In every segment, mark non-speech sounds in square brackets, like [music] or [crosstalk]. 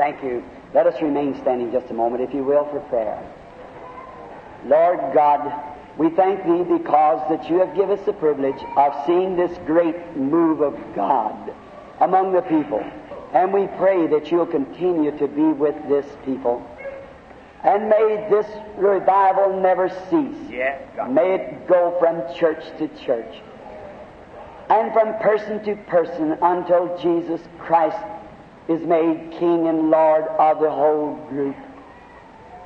Thank you. Let us remain standing just a moment, if you will, for prayer. Lord God, we thank Thee because that you have given us the privilege of seeing this great move of God among the people. And we pray that you'll continue to be with this people. And may this revival never cease. Yes. May it go from church to church and from person to person until Jesus Christ is made King and Lord of the whole group.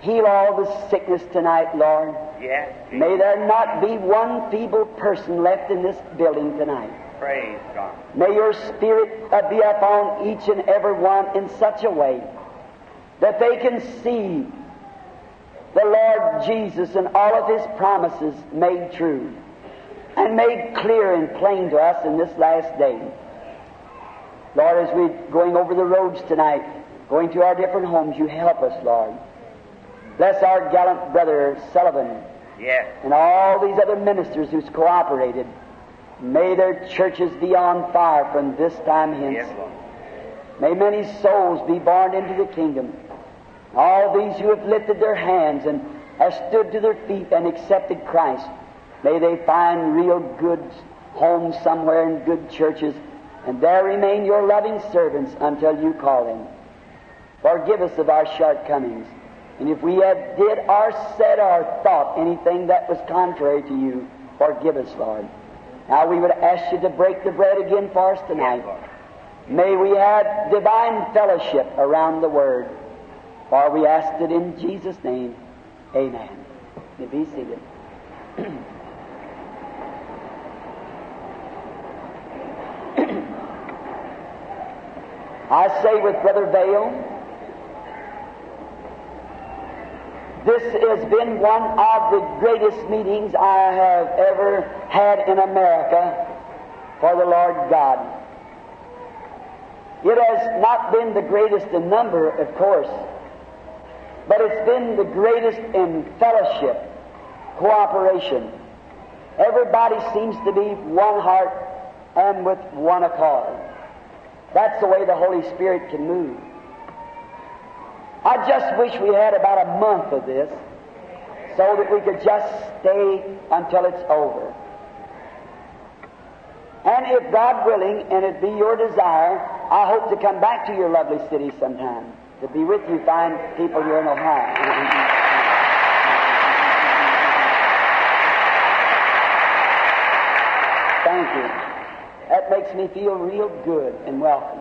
Heal all the sickness tonight, Lord. Yes. May there not be one feeble person left in this building tonight. Praise God. May your Spirit uh, be upon each and every one in such a way that they can see the Lord Jesus and all of His promises made true and made clear and plain to us in this last day. Lord, as we're going over the roads tonight, going to our different homes, you help us, Lord. Bless our gallant brother Sullivan Yes. and all these other ministers who's cooperated. May their churches be on fire from this time hence. Yes, Lord. May many souls be born into the kingdom. All these who have lifted their hands and have stood to their feet and accepted Christ, may they find real good homes somewhere in good churches, and there remain your loving servants until you call them. Forgive us of our shortcomings. And if we have did or said or thought anything that was contrary to you, forgive us, Lord. Now we would ask you to break the bread again for us tonight. May we have divine fellowship around the Word. For we ask it in Jesus' name. Amen. You be seated. [clears throat] I say with Brother Vayle, this has been one of the greatest meetings I have ever had in America for the Lord God. It has not been the greatest in number, of course, but it's been the greatest in fellowship, cooperation. Everybody seems to be one heart and with one accord. That's the way the Holy Spirit can move. I just wish we had about a month of this so that we could just stay until it's over. And if God willing, and it be your desire, I hope to come back to your lovely city sometime to be with you fine people here in Ohio. Thank you. That makes me feel real good and welcome.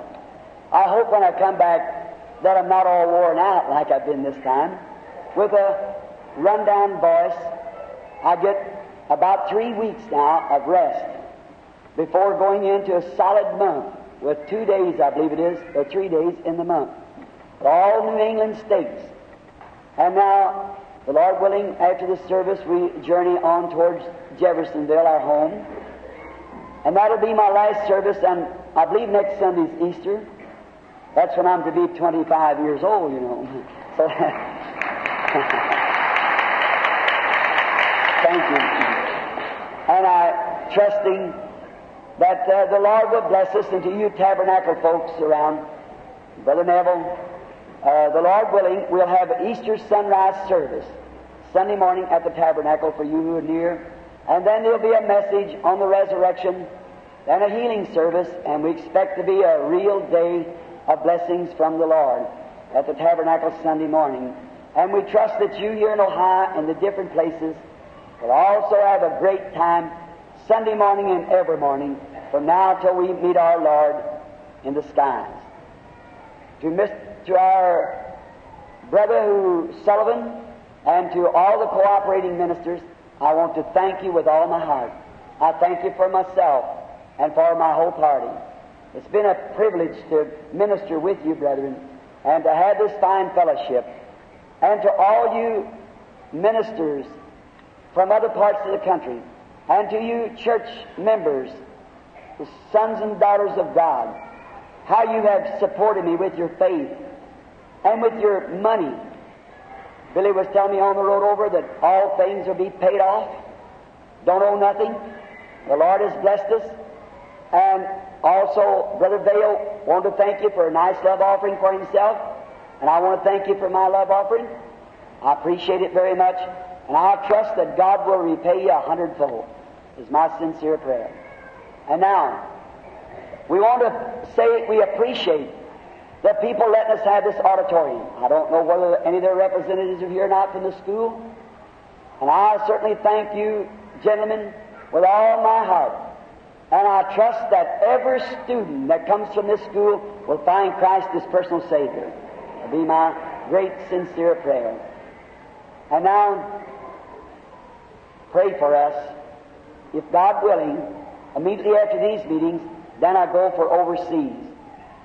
I hope when I come back that I'm not all worn out like I've been this time. With a rundown voice, I get about three weeks now of rest before going into a solid month with two days, I believe it is, or three days in the month. All New England states. And now, the Lord willing, after the service, we journey on towards Jeffersonville, our home. And that'll be my last service, and I believe next Sunday's Easter. That's when I'm to be 25 years old, you know. [laughs] So, [laughs] thank you. And I, trusting that uh, the Lord will bless us, and to you tabernacle folks around, Brother Neville, uh, the Lord willing, we'll have Easter sunrise service Sunday morning at the tabernacle for you who are near. And then there'll be a message on the resurrection, then a healing service, and we expect to be a real day of blessings from the Lord at the tabernacle Sunday morning. And we trust that you here in Ohio and the different places will also have a great time Sunday morning and every morning from now till we meet our Lord in the skies. To, Miss, to our brother who Sullivan and to all the cooperating ministers, I want to thank you with all my heart. I thank you for myself and for my whole party. It's been a privilege to minister with you, brethren, and to have this fine fellowship. And to all you ministers from other parts of the country, and to you church members, the sons and daughters of God, how you have supported me with your faith and with your money. Billy was telling me on the road over that all things will be paid off. Don't owe nothing. The Lord has blessed us. And also, Brother Vayle wanted to thank you for a nice love offering for himself. And I want to thank you for my love offering. I appreciate it very much. And I trust that God will repay you a hundredfold, is my sincere prayer. And now, we want to say we appreciate the people letting us have this auditorium. I don't know whether any of their representatives are here or not from the school. And I certainly thank you, gentlemen, with all my heart. And I trust that every student that comes from this school will find Christ as personal Savior. It'll be my great, sincere prayer. And now, pray for us. If God willing, immediately after these meetings, then I go for overseas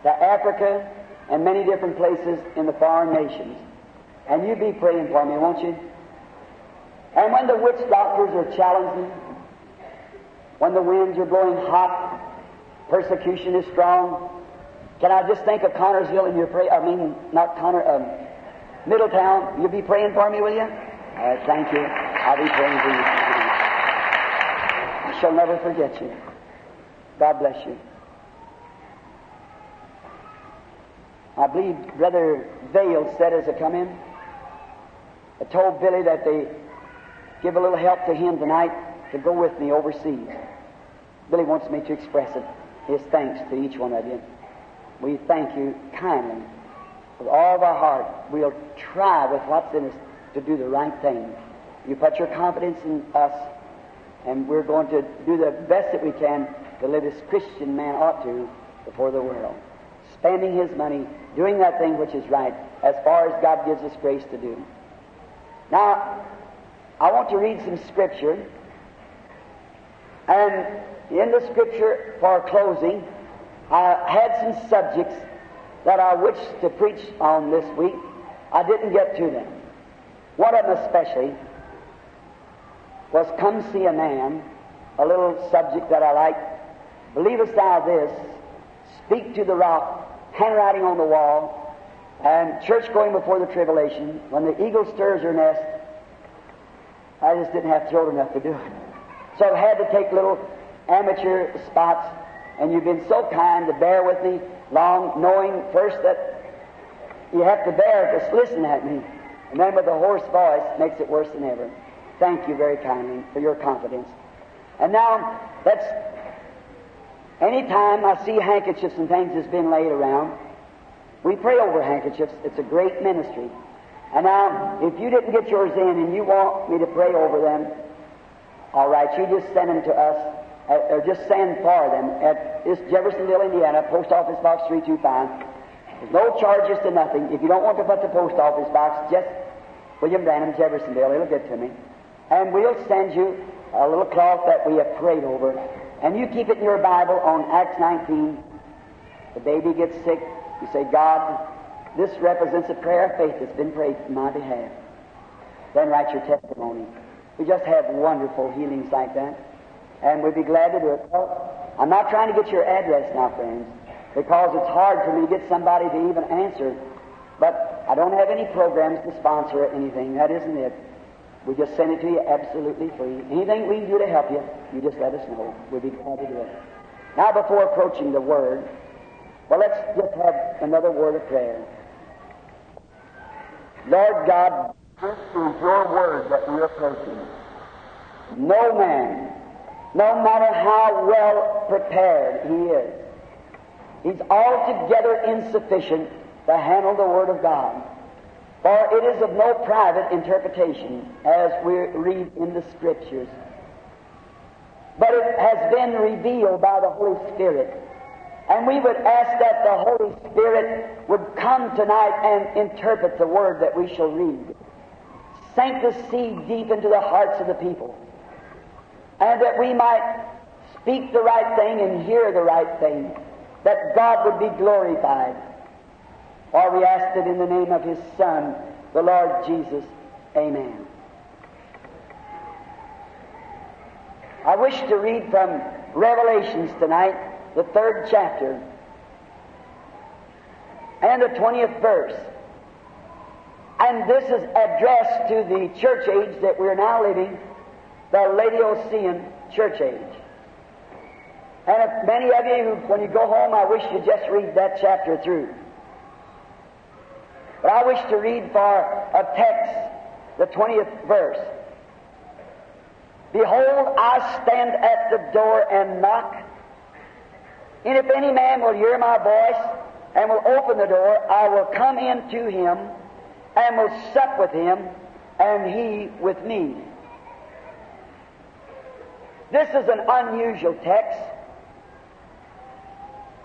to Africa and many different places in the foreign nations. And you be praying for me, won't you? And when the witch doctors are challenging, when the winds are blowing hot, persecution is strong, can I just think of Connersville in your prayer? I mean, not Connor, um, Middletown. You'll be praying for me, will you? All right, thank you. I'll be praying for you. I shall never forget you. God bless you. I believe Brother Vayle said as I come in, I told Billy that they give a little help to him tonight to go with me overseas. Billy wants me to express it, his thanks to each one of you. We thank you kindly. With all of our heart, we'll try with what's in us to do the right thing. You put your confidence in us, and we're going to do the best that we can to live as Christian man ought to before the world. Spending his money, doing that thing which is right, as far as God gives us grace to do. Now, I want to read some scripture. And in the scripture for closing, I had some subjects that I wished to preach on this week. I didn't get to them. One of them especially was Come See a Man, a little subject that I like. Believest thou this? Speak to the rock, handwriting on the wall, and church going before the tribulation. When the eagle stirs her nest, I just didn't have throat enough to do it. So I've had to take little amateur spots, and you've been so kind to bear with me long, knowing first that you have to bear just listen at me. And then with hoarse voice makes it worse than ever. Thank you very kindly for your confidence. And now, that's any time I see handkerchiefs and things that's been laid around, we pray over handkerchiefs. It's a great ministry. And now, if you didn't get yours in and you want me to pray over them, all right, you just send them to us, uh, or just send for them at this Jeffersonville, Indiana, Post Office Box 325. There's no charges to nothing. If you don't want to put the post office box, just William Branham, Jeffersonville, it'll get to me. And we'll send you a little cloth that we have prayed over. And you keep it in your Bible on Acts 19. The baby gets sick. You say, God, this represents a prayer of faith that's been prayed in my behalf. Then write your testimony. We just have wonderful healings like that. And we'd be glad to do it. Well, I'm not trying to get your address now, friends, because it's hard for me to get somebody to even answer. But I don't have any programs to sponsor anything. That isn't it. We just send it to you absolutely free. Anything we can do to help you, you just let us know. We'd be glad to do it. Now, before approaching the Word, well, let's just have another word of prayer. Lord God, this is your word that we're approaching. No man, no matter how well prepared he is, he's altogether insufficient to handle the Word of God. For it is of no private interpretation, as we read in the Scriptures. But it has been revealed by the Holy Spirit. And we would ask that the Holy Spirit would come tonight and interpret the Word that we shall read. Sink the seed deep into the hearts of the people. And that we might speak the right thing and hear the right thing. That God would be glorified. For we ask it in the name of His Son, the Lord Jesus. Amen. I wish to read from Revelations tonight, the third chapter, and the 20th verse. And this is addressed to the church age that we're now living, the Laodicean church age. And many of you, when you go home, I wish you just read that chapter through. But I wish to read for a text, the 20th verse. Behold, I stand at the door and knock. And if any man will hear my voice and will open the door, I will come in to him and will sup with him and he with me. This is an unusual text.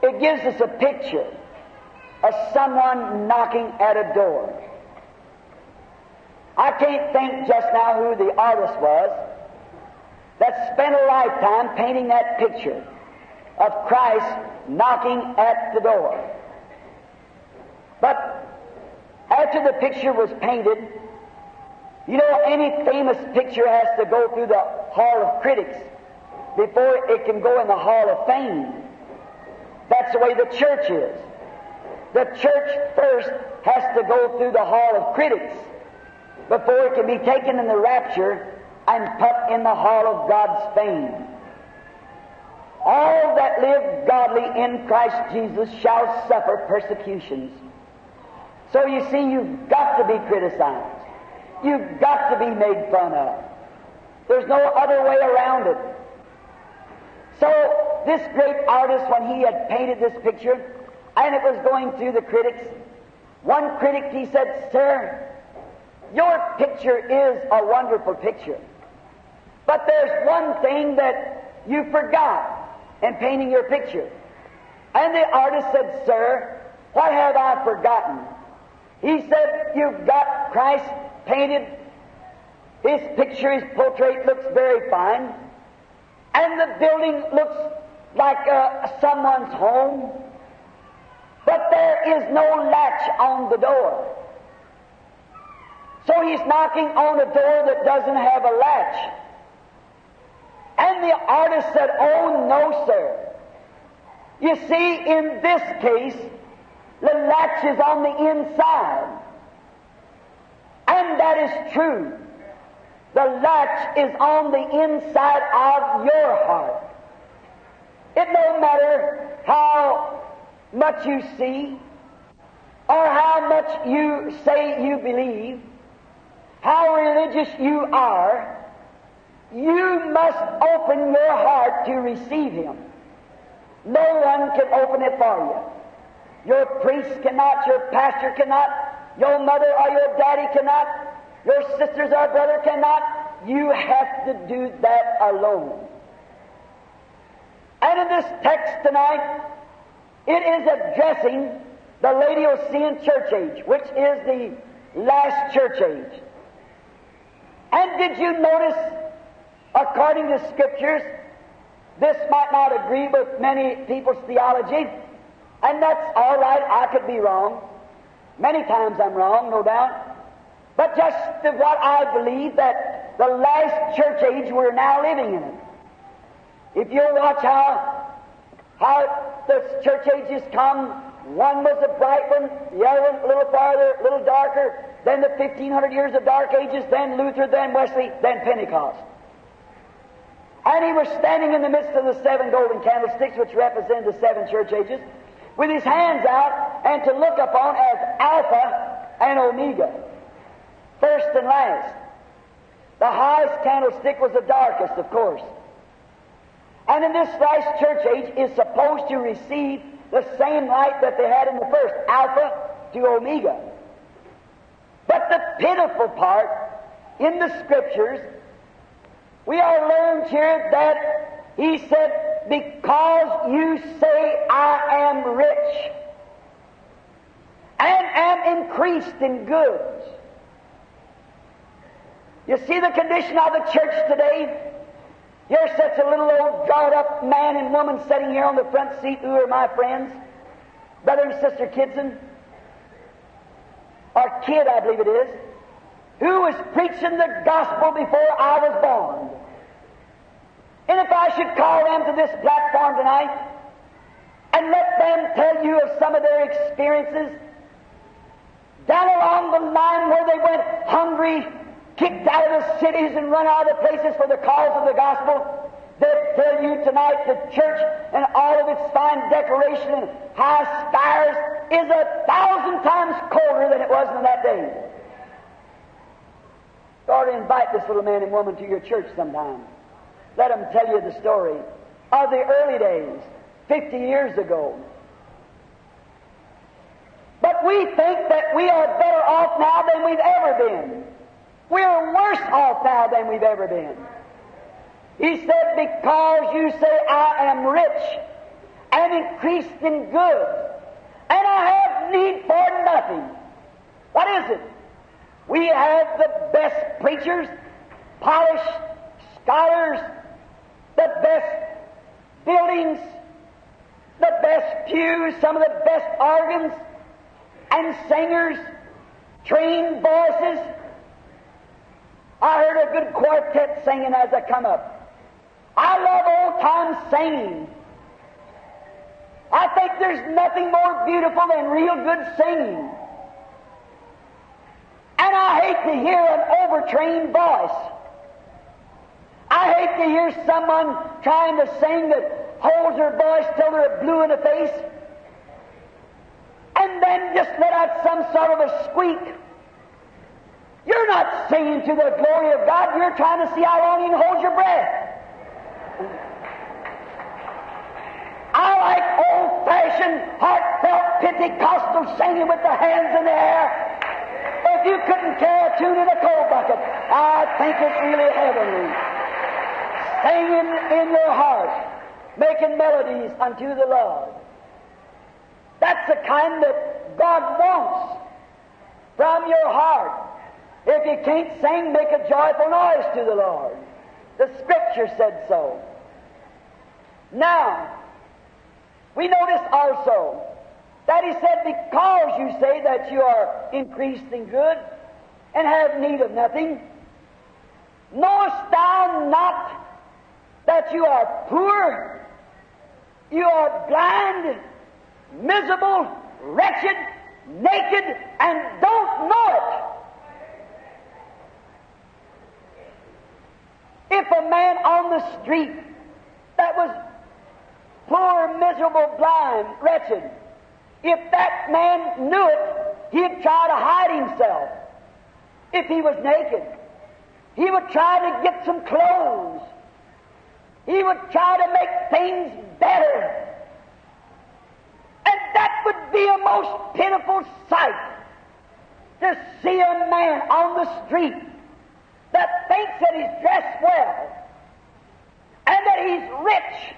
It gives us a picture of someone knocking at a door. I can't think just now who the artist was that spent a lifetime painting that picture of Christ knocking at the door. But after the picture was painted, you know, any famous picture has to go through the Hall of Critics before it can go in the Hall of Fame. That's the way the church is. The church first has to go through the Hall of Critics before it can be taken in the rapture and put in the Hall of God's fame. All that live godly in Christ Jesus shall suffer persecutions. So you see, you've got to be criticized. You've got to be made fun of. There's no other way around it. So, this great artist, when he had painted this picture, and it was going through the critics, one critic, he said, Sir, your picture is a wonderful picture. But there's one thing that you forgot in painting your picture. And the artist said, Sir, what have I forgotten? He said, You've got Christ painted. His picture, his portrait looks very fine. And the building looks like uh, someone's home. But there is no latch on the door. So he's knocking on a door that doesn't have a latch. And the artist said, Oh, no, sir. You see, in this case, the latch is on the inside. And that is true. The latch is on the inside of your heart. It no matter how much you see, or how much you say you believe, how religious you are, you must open your heart to receive Him. No one can open it for you. Your priest cannot, your pastor cannot, your mother or your daddy cannot, your sisters or brother cannot. You have to do that alone. And in this text tonight, it is addressing the Laodicean church age, which is the last church age. And did you notice according to Scriptures, this might not agree with many people's theology, and that's all right. I could be wrong. Many times I'm wrong, no doubt. But just what I believe that the last church age we're now living in. If you'll watch how how the church ages come, one was a bright one, the other one a little farther, a little darker, then the 1500 years of dark ages, then Luther, then Wesley, then Pentecost. And he was standing in the midst of the seven golden candlesticks, which represent the seven church ages, with his hands out and to look upon as Alpha and Omega, first and last. The highest candlestick was the darkest, of course. And in this last church age is supposed to receive the same light that they had in the first, Alpha to Omega. But the pitiful part in the Scriptures we are learned here that he said, Because you say I am rich and am increased in goods. You see the condition of the church today? Here such a little old dried up man and woman sitting here on the front seat. Who are my friends, brother and sister Kidson, or Kidd, I believe it is. Who was preaching the gospel before I was born. And if I should call them to this platform tonight and let them tell you of some of their experiences down along the line where they went hungry, kicked out of the cities and run out of the places for the cause of the gospel, they'll tell you tonight the church and all of its fine decoration and high spires is a thousand times colder than it was in that day. Ought to invite this little man and woman to your church sometime. Let them tell you the story of the early days, 50 years ago. But we think that we are better off now than we've ever been. We're worse off now than we've ever been. He said, Because you say, I am rich and increased in goods, and I have need for nothing. What is it? We have the best preachers, polished scholars, the best buildings, the best pews, some of the best organs, and singers, trained voices. I heard a good quartet singing as I come up. I love old time singing. I think there's nothing more beautiful than real good singing. And I hate to hear an overtrained voice. I hate to hear someone trying to sing that holds their voice till they're blue in the face and then just let out some sort of a squeak. You're not singing to the glory of God. You're trying to see how long you can hold your breath. I like old fashioned, heartfelt Pentecostal singing with the hands in the air. If you couldn't carry a tune in a coal bucket, I think it's really heavenly. Singing in your heart, making melodies unto the Lord. That's the kind that God wants from your heart. If you can't sing, make a joyful noise to the Lord. The Scripture said so. Now, we notice also that he said, Because you say that you are increased in good and have need of nothing, knowest thou not that you are poor, you are blind, miserable, wretched, naked, and don't know it? If a man on the street that was poor, miserable, blind, wretched. If that man knew it, he'd try to hide himself. If he was naked, he would try to get some clothes. He would try to make things better. And that would be a most pitiful sight to see a man on the street that thinks that he's dressed well and that he's rich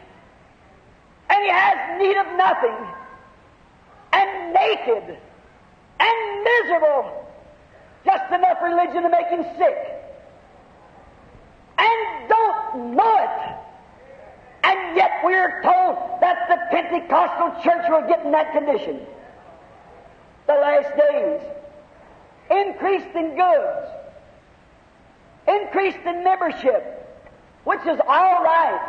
and he has need of nothing, and naked, and miserable, just enough religion to make him sick, and don't know it. And yet we're told that the Pentecostal church will get in that condition. The last days. Increased in goods. Increased in membership. Which is all right.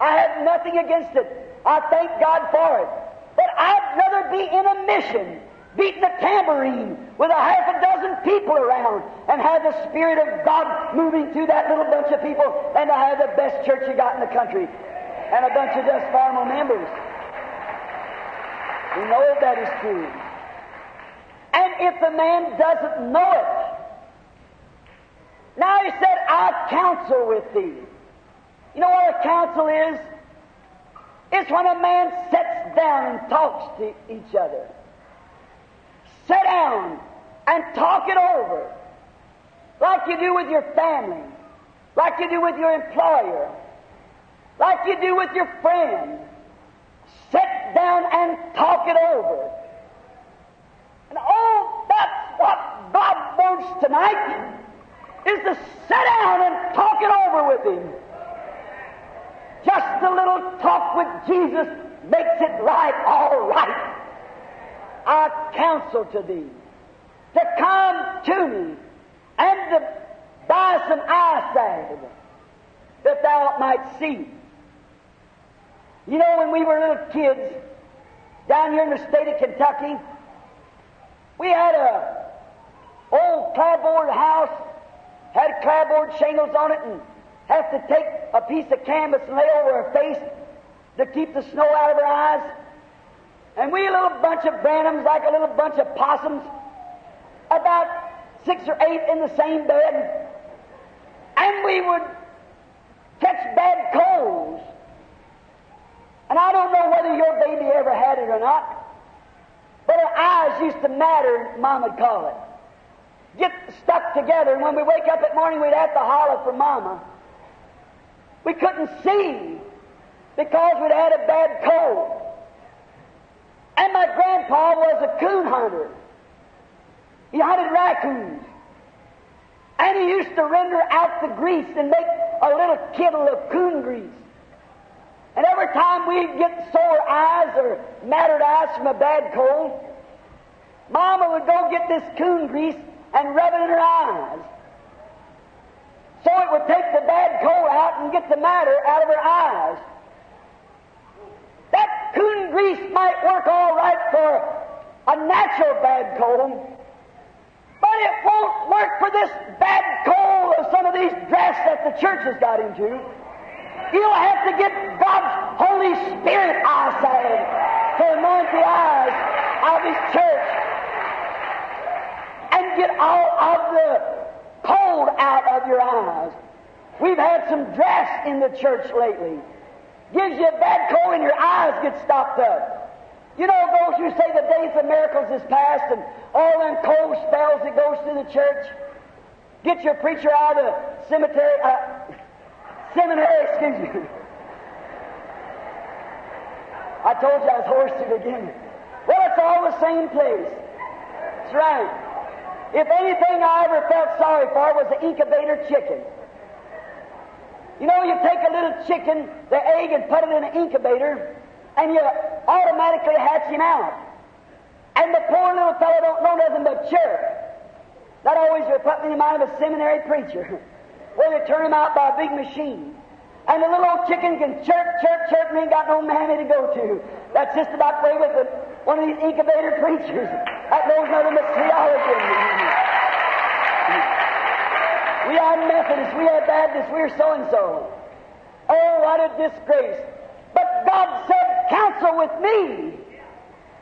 I have nothing against it. I thank God for it. But I'd rather be in a mission, beating a tambourine with a half a dozen people around, and have the Spirit of God moving through that little bunch of people, than to have the best church you got in the country, and a bunch of just formal members. We know that is true. And if the man doesn't know it, now he said, I counsel with thee. You know what a counsel is? It's when a man sits down and talks to each other. Sit down and talk it over. Like you do with your family. Like you do with your employer. Like you do with your friend. Sit down and talk it over. And oh, that's what God wants tonight, is to sit down and talk it over with Him. Just a little talk with Jesus makes it right, all right. I counsel to thee to come to me and to buy some eye salve that thou might see. You know, when we were little kids down here in the state of Kentucky, we had a old clapboard house, had clapboard shingles on it, and have to take a piece of canvas and lay over her face to keep the snow out of her eyes. And we, a little bunch of Branhams, like a little bunch of possums, about six or eight in the same bed, and we would catch bad colds. And I don't know whether your baby ever had it or not, but her eyes used to matter, Mom would call it. Get stuck together, and when we wake up at morning, we'd have to holler for Mama. We couldn't see because we'd had a bad cold. And my grandpa was a coon hunter. He hunted raccoons. And he used to render out the grease and make a little kittle of coon grease. And every time we'd get sore eyes or matted eyes from a bad cold, Mama would go get this coon grease and rub it in her eyes. So it would take the bad cold out and get the matter out of her eyes. That coon grease might work all right for a natural bad cold, but it won't work for this bad cold of some of these drafts that the church has got into. You'll have to get God's Holy Spirit eyesight to anoint the eyes of His church and get all of the cold out of your eyes. We've had some drafts in the church lately. Gives you a bad cold and your eyes get stopped up. You know those who say the days of miracles is past and all them cold spells that goes through the church? Get your preacher out of the cemetery, uh, seminary, [laughs] excuse me. I told you I was hoarse to begin. Well, it's all the same place. That's right. If anything I ever felt sorry for was the incubator chicken. You know, you take a little chicken, the egg, and put it in an incubator, and you automatically hatch him out. And the poor little fellow don't know nothing but chirp. That always would put me in mind of a seminary preacher, [laughs] where they turn him out by a big machine. And the little old chicken can chirp, chirp, chirp, and ain't got no mammy to go to. That's just about the way with the, one of these incubator preachers [laughs] that knows nothing but theology. We are Methodists, we are Baptists, we are so and so. Oh, what a disgrace. But God said, Counsel with me,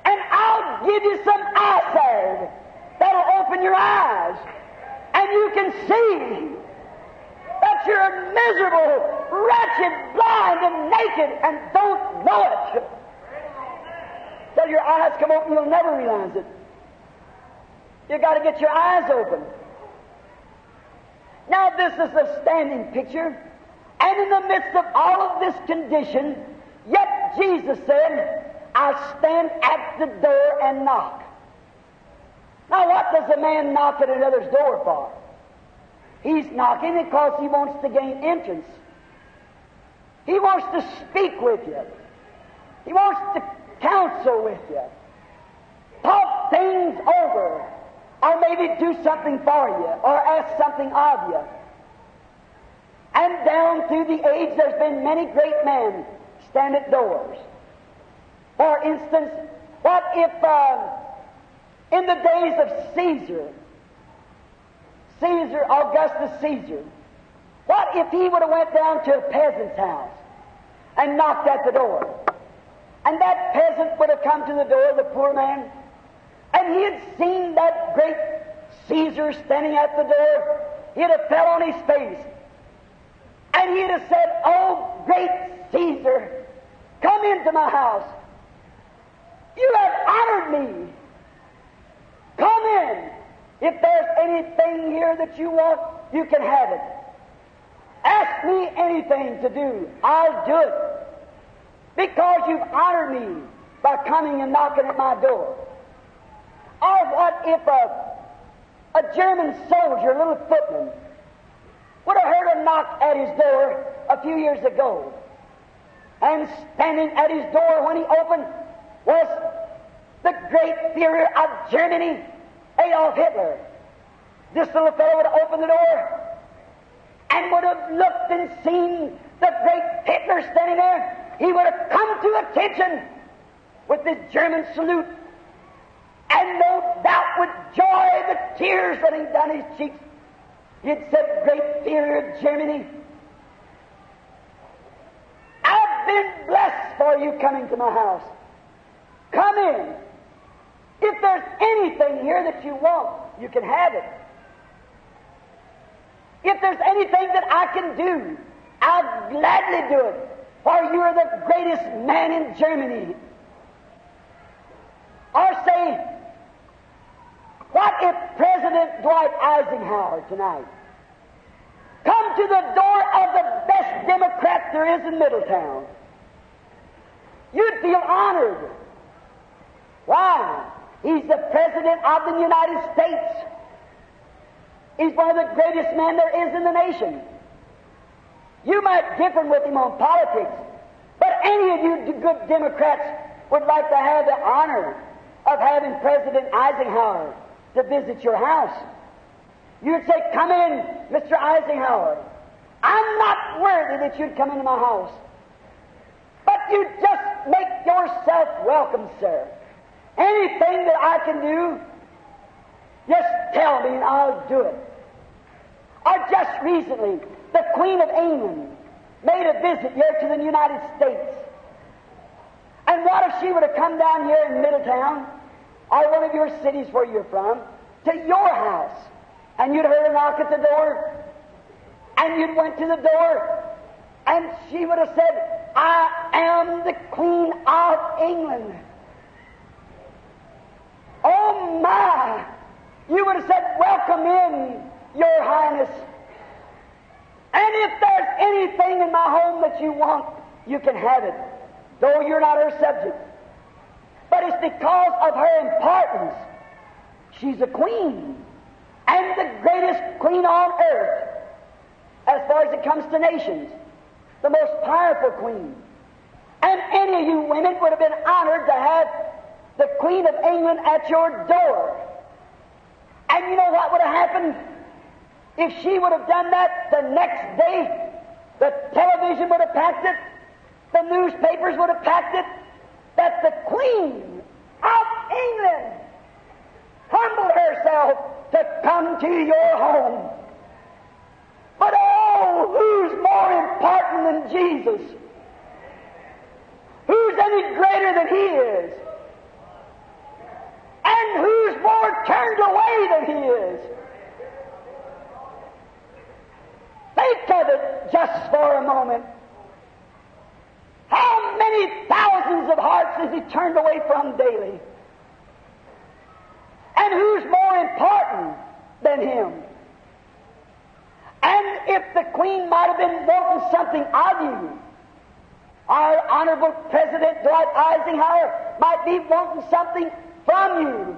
and I'll give you some eyesight that'll open your eyes, and you can see that you're miserable, wretched, blind, and naked, and don't know it. Till your eyes come open, you'll never realize it. You've got to get your eyes open. Now, this is a standing picture, and in the midst of all of this condition, yet Jesus said, I stand at the door and knock. Now, what does a man knock at another's door for? He's knocking because he wants to gain entrance. He wants to speak with you. He wants to counsel with you. Talk things over or maybe do something for you, or ask something of you. And down through the age, there's been many great men stand at doors. For instance, what if uh, in the days of Caesar, Caesar, Augustus Caesar, what if he would have went down to a peasant's house and knocked at the door? And that peasant would have come to the door, the poor man, and he had seen that great Caesar standing at the door, he'd have fell on his face. And he'd have said, Oh, great Caesar, come into my house. You have honored me. Come in. If there's anything here that you want, you can have it. Ask me anything to do. I'll do it. Because you've honored me by coming and knocking at my door. Or what if a, a German soldier, a little footman, would have heard a knock at his door a few years ago, and standing at his door when he opened was the great Führer of Germany, Adolf Hitler. This little fellow would have opened the door and would have looked and seen the great Hitler standing there. He would have come to attention with this German salute and no doubt with joy the tears running down his cheeks. He had said, Great Führer of Germany, I've been blessed for you coming to my house. Come in. If there's anything here that you want, you can have it. If there's anything that I can do, I'll gladly do it. For you are the greatest man in Germany. Or say, what if President Dwight Eisenhower tonight come to the door of the best Democrat there is in Middletown? You'd feel honored. Why? He's the President of the United States. He's one of the greatest men there is in the nation. You might differ with him on politics, but any of you good Democrats would like to have the honor of having President Eisenhower to visit your house. You'd say, Come in, Mr. Eisenhower. I'm not worthy that you'd come into my house. But you just make yourself welcome, sir. Anything that I can do, just tell me and I'll do it. Or just recently, the Queen of England made a visit here to the United States. And what if she would have come down here in Middletown or one of your cities where you're from to your house and you'd heard a knock at the door and you'd went to the door and she would have said, I am the Queen of England. Oh my! You would have said, Welcome in, Your Highness. And if there's anything in my home that you want, you can have it, though you're not her subject. But it's because of her importance. She's a queen, and the greatest queen on earth, as far as it comes to nations, the most powerful queen. And any of you women would have been honored to have the Queen of England at your door. And you know what would have happened? If she would have done that the next day, the television would have packed it, the newspapers would have packed it, that the Queen of England humbled herself to come to your home. But oh, who's more important than Jesus? Who's any greater than He is? And who's more turned away than He is? Think of it just for a moment. How many thousands of hearts has He turned away from daily? And who's more important than Him? And if the Queen might have been wanting something of you, our Honorable President Dwight Eisenhower might be wanting something from you.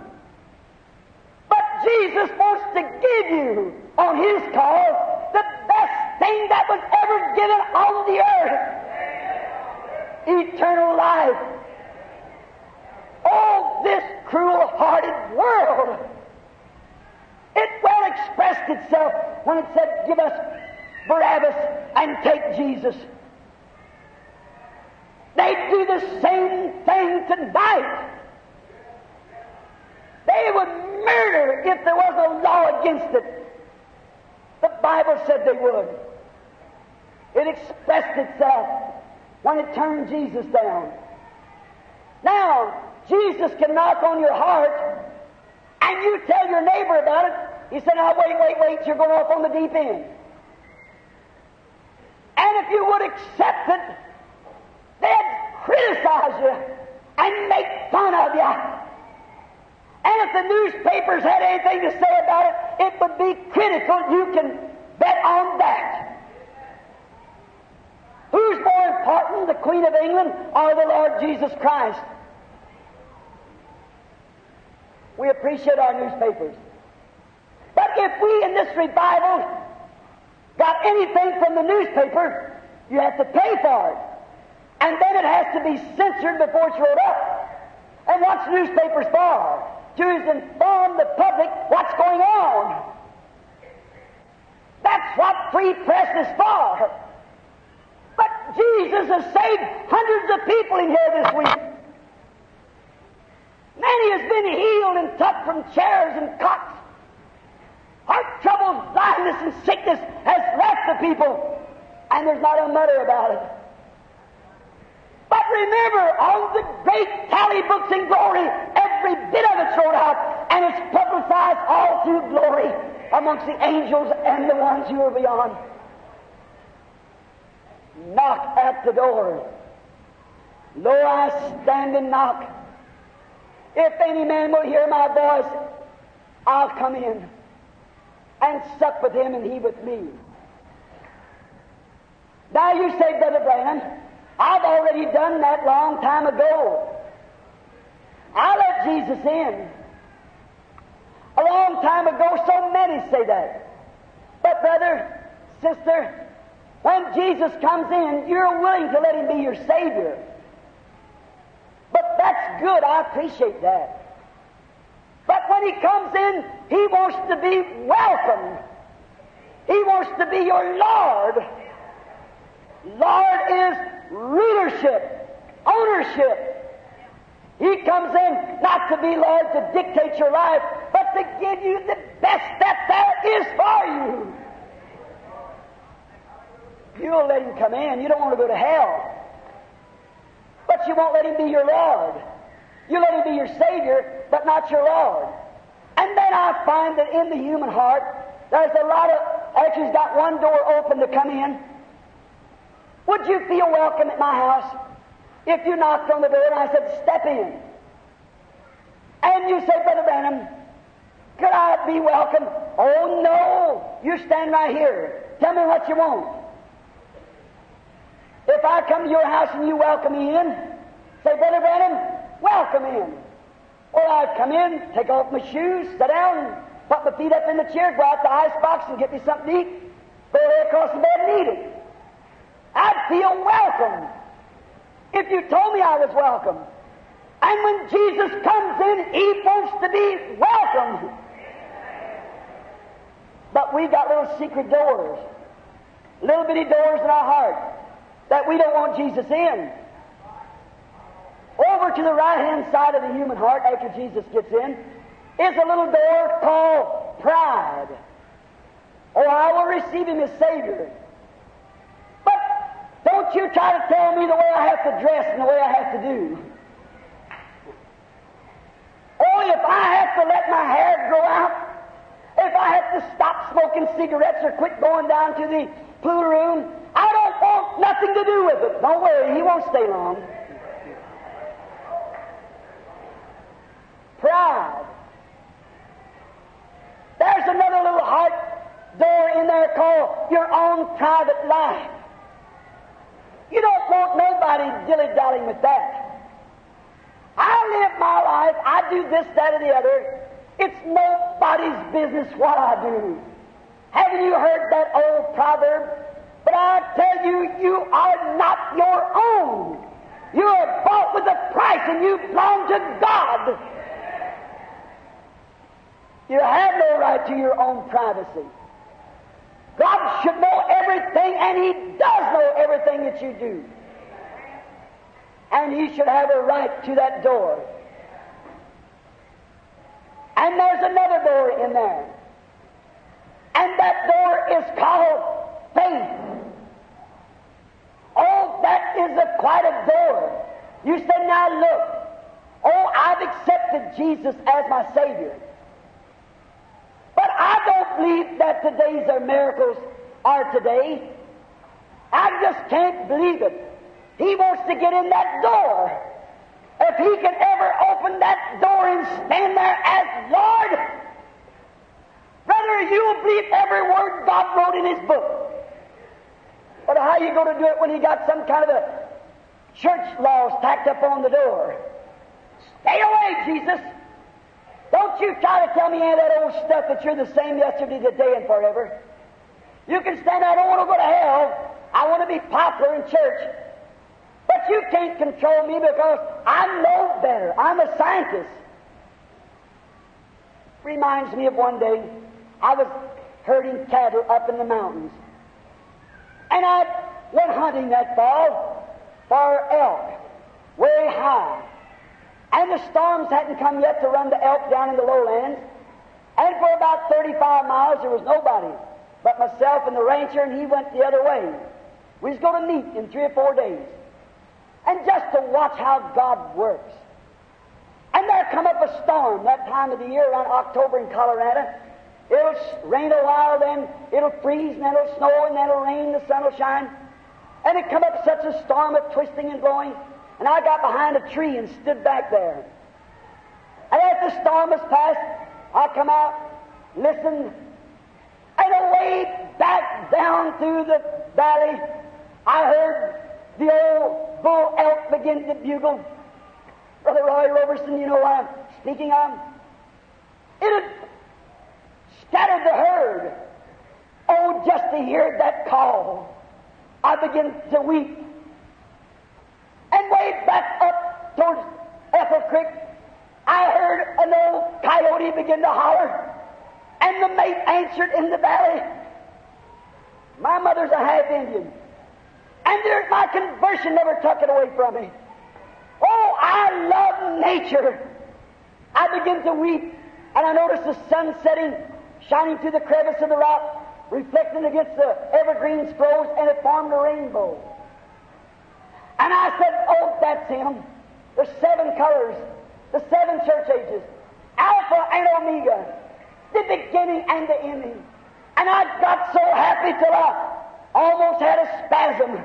But Jesus wants to give you, on His cause, the best thing that was ever given on the earth eternal life. Oh, this cruel hearted world! It well expressed itself when it said, Give us Barabbas and take Jesus. They do the same thing tonight. They would murder if there was a law against it. The Bible said they would. It expressed itself when it turned Jesus down. Now, Jesus can knock on your heart and you tell your neighbor about it. He said, Now, wait, wait, wait, you're going off on the deep end. And if you would accept it, they'd criticize you and make fun of you. And if the newspapers had anything to say about it, it would be critical. You can bet on that. Who's more important, the Queen of England or the Lord Jesus Christ? We appreciate our newspapers. But if we in this revival got anything from the newspaper, you have to pay for it. And then it has to be censored before it's wrote up. And what's newspapers for? To inform the public what's going on. That's what free press is for. But Jesus has saved hundreds of people in here this week. Many has been healed and tucked from chairs and cots. Heart trouble, blindness, and sickness has left the people, and there's not a mutter about it. But remember, on the great tally books in glory, every bit of it's wrote out, and it's publicized all through glory. amongst the angels and the ones who are beyond. Knock at the door. Lo, I stand and knock. If any man will hear my voice, I'll come in and sup with him and he with me. Now you say, Brother Branham, I've already done that long time ago. I let Jesus in. A long time ago, so many say that. But, brother, sister, when Jesus comes in, you're willing to let Him be your Savior. But that's good. I appreciate that. But when He comes in, He wants to be welcomed. He wants to be your Lord. Lord is rulership, ownership. He comes in not to be Lord to dictate your life, but to give you the best that there is for you. You'll let Him come in. You don't want to go to hell. But you won't let Him be your Lord. You let Him be your Savior, but not your Lord. And then I find that in the human heart, there's a lot of, actually he's got one door open to come in, would you feel welcome at my house if you knocked on the door and I said, Step in? And you say, Brother Branham, could I be welcome? Oh, no. You stand right here. Tell me what you want. If I come to your house and you welcome me in, say, Brother Branham, welcome in. Or I'd come in, take off my shoes, sit down, put my feet up in the chair, go out the ice box and get me something to eat, go across the bed and eat it. I'd feel welcome if you told me I was welcome. And when Jesus comes in, He wants to be welcome. But we've got little secret doors, little bitty doors in our heart that we don't want Jesus in. Over to the right hand side of the human heart, after Jesus gets in, is a little door called pride. Oh, I will receive Him as Savior. Don't you try to tell me the way I have to dress and the way I have to do. Oh, if I have to let my hair grow out, if I have to stop smoking cigarettes or quit going down to the pool room, I don't want nothing to do with it. Don't worry, he won't stay long. Pride. There's another little heart door in there called your own private life. You don't want nobody dilly dallying with that. I live my life, I do this, that, or the other. It's nobody's business what I do. Haven't you heard that old proverb? But I tell you, you are not your own. You are bought with a price and you belong to God. You have no right to your own privacy. God should know everything, and He does know everything that you do. And He should have a right to that door. And there's another door in there. And that door is called faith. Oh, that is a, quite a door. You say, now look, oh, I've accepted Jesus as my Savior. But I don't believe that today's are miracles are today. I just can't believe it. He wants to get in that door. If he can ever open that door and stand there as Lord, brother, you'll believe every word God wrote in his book. But how are you going to do it when he got some kind of a church laws tacked up on the door? Stay away, Jesus. Don't you try to tell me any of that old stuff that you're the same yesterday, today, and forever. You can stand I don't want to go to hell. I want to be popular in church. But you can't control me because I know better. I'm a scientist. Reminds me of one day I was herding cattle up in the mountains. And I went hunting that fall for elk, way high. And the storms hadn't come yet to run the elk down in the lowlands. And for about 35 miles, there was nobody but myself and the rancher, and he went the other way. We was going to meet in three or four days. And just to watch how God works. And there come up a storm that time of the year around October in Colorado. It'll rain a while, then it'll freeze, and then it'll snow, and then it'll rain, the sun will shine. And it come up such a storm of twisting and blowing, and I got behind a tree and stood back there. And as the storm was past, I come out, listened, and away back down through the valley, I heard the old bull elk begin to bugle. Brother Roy Roberson, you know what I'm speaking of? It had scattered the herd. Oh, just to hear that call, I began to weep. And way back up towards Ethel Creek, I heard an old coyote begin to holler, and the mate answered in the valley. My mother's a half Indian, and there, my conversion never took it away from me. Oh, I love nature. I begin to weep, and I notice the sun setting, shining through the crevice of the rock, reflecting against the evergreen scrolls, and it formed a rainbow. And I said, Oh, that's him. There's seven colors, the seven church ages, Alpha and Omega, the beginning and the ending. And I got so happy till I almost had a spasm.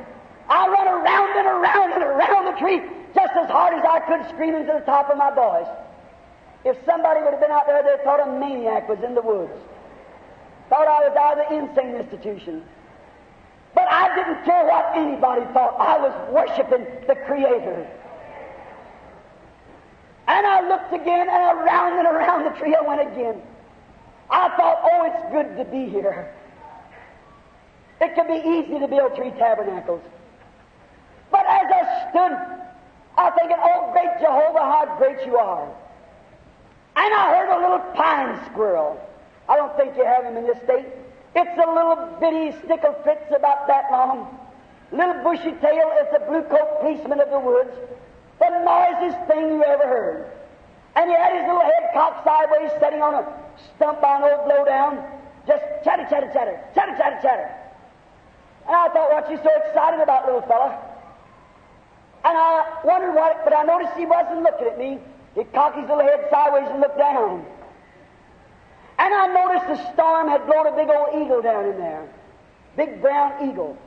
I run around and around and around the tree just as hard as I could, screaming to the top of my voice. If somebody would have been out there, they'd thought a maniac was in the woods. Thought I was out of the insane institution. But I didn't care what anybody thought. I was worshiping the Creator. And I looked again, and around and around the tree I went again. I thought, oh, it's good to be here. It could be easy to build three tabernacles. But as I stood, I thinking, oh, great Jehovah, how great you are. And I heard a little pine squirrel. I don't think you have him in this state. It's a little bitty stickle fritz about that long. Little bushy tail is the blue coat policeman of the woods. The noisiest thing you ever heard. And he had his little head cocked sideways, sitting on a stump by an old blowdown, just chatter, chatter, chatter, chatter, chatter, chatter. And I thought, what you so excited about, little fella? And I wondered what, but I noticed he wasn't looking at me. He cocked his little head sideways and looked down. And I noticed the storm had blown a big old eagle down in there. Big brown eagle.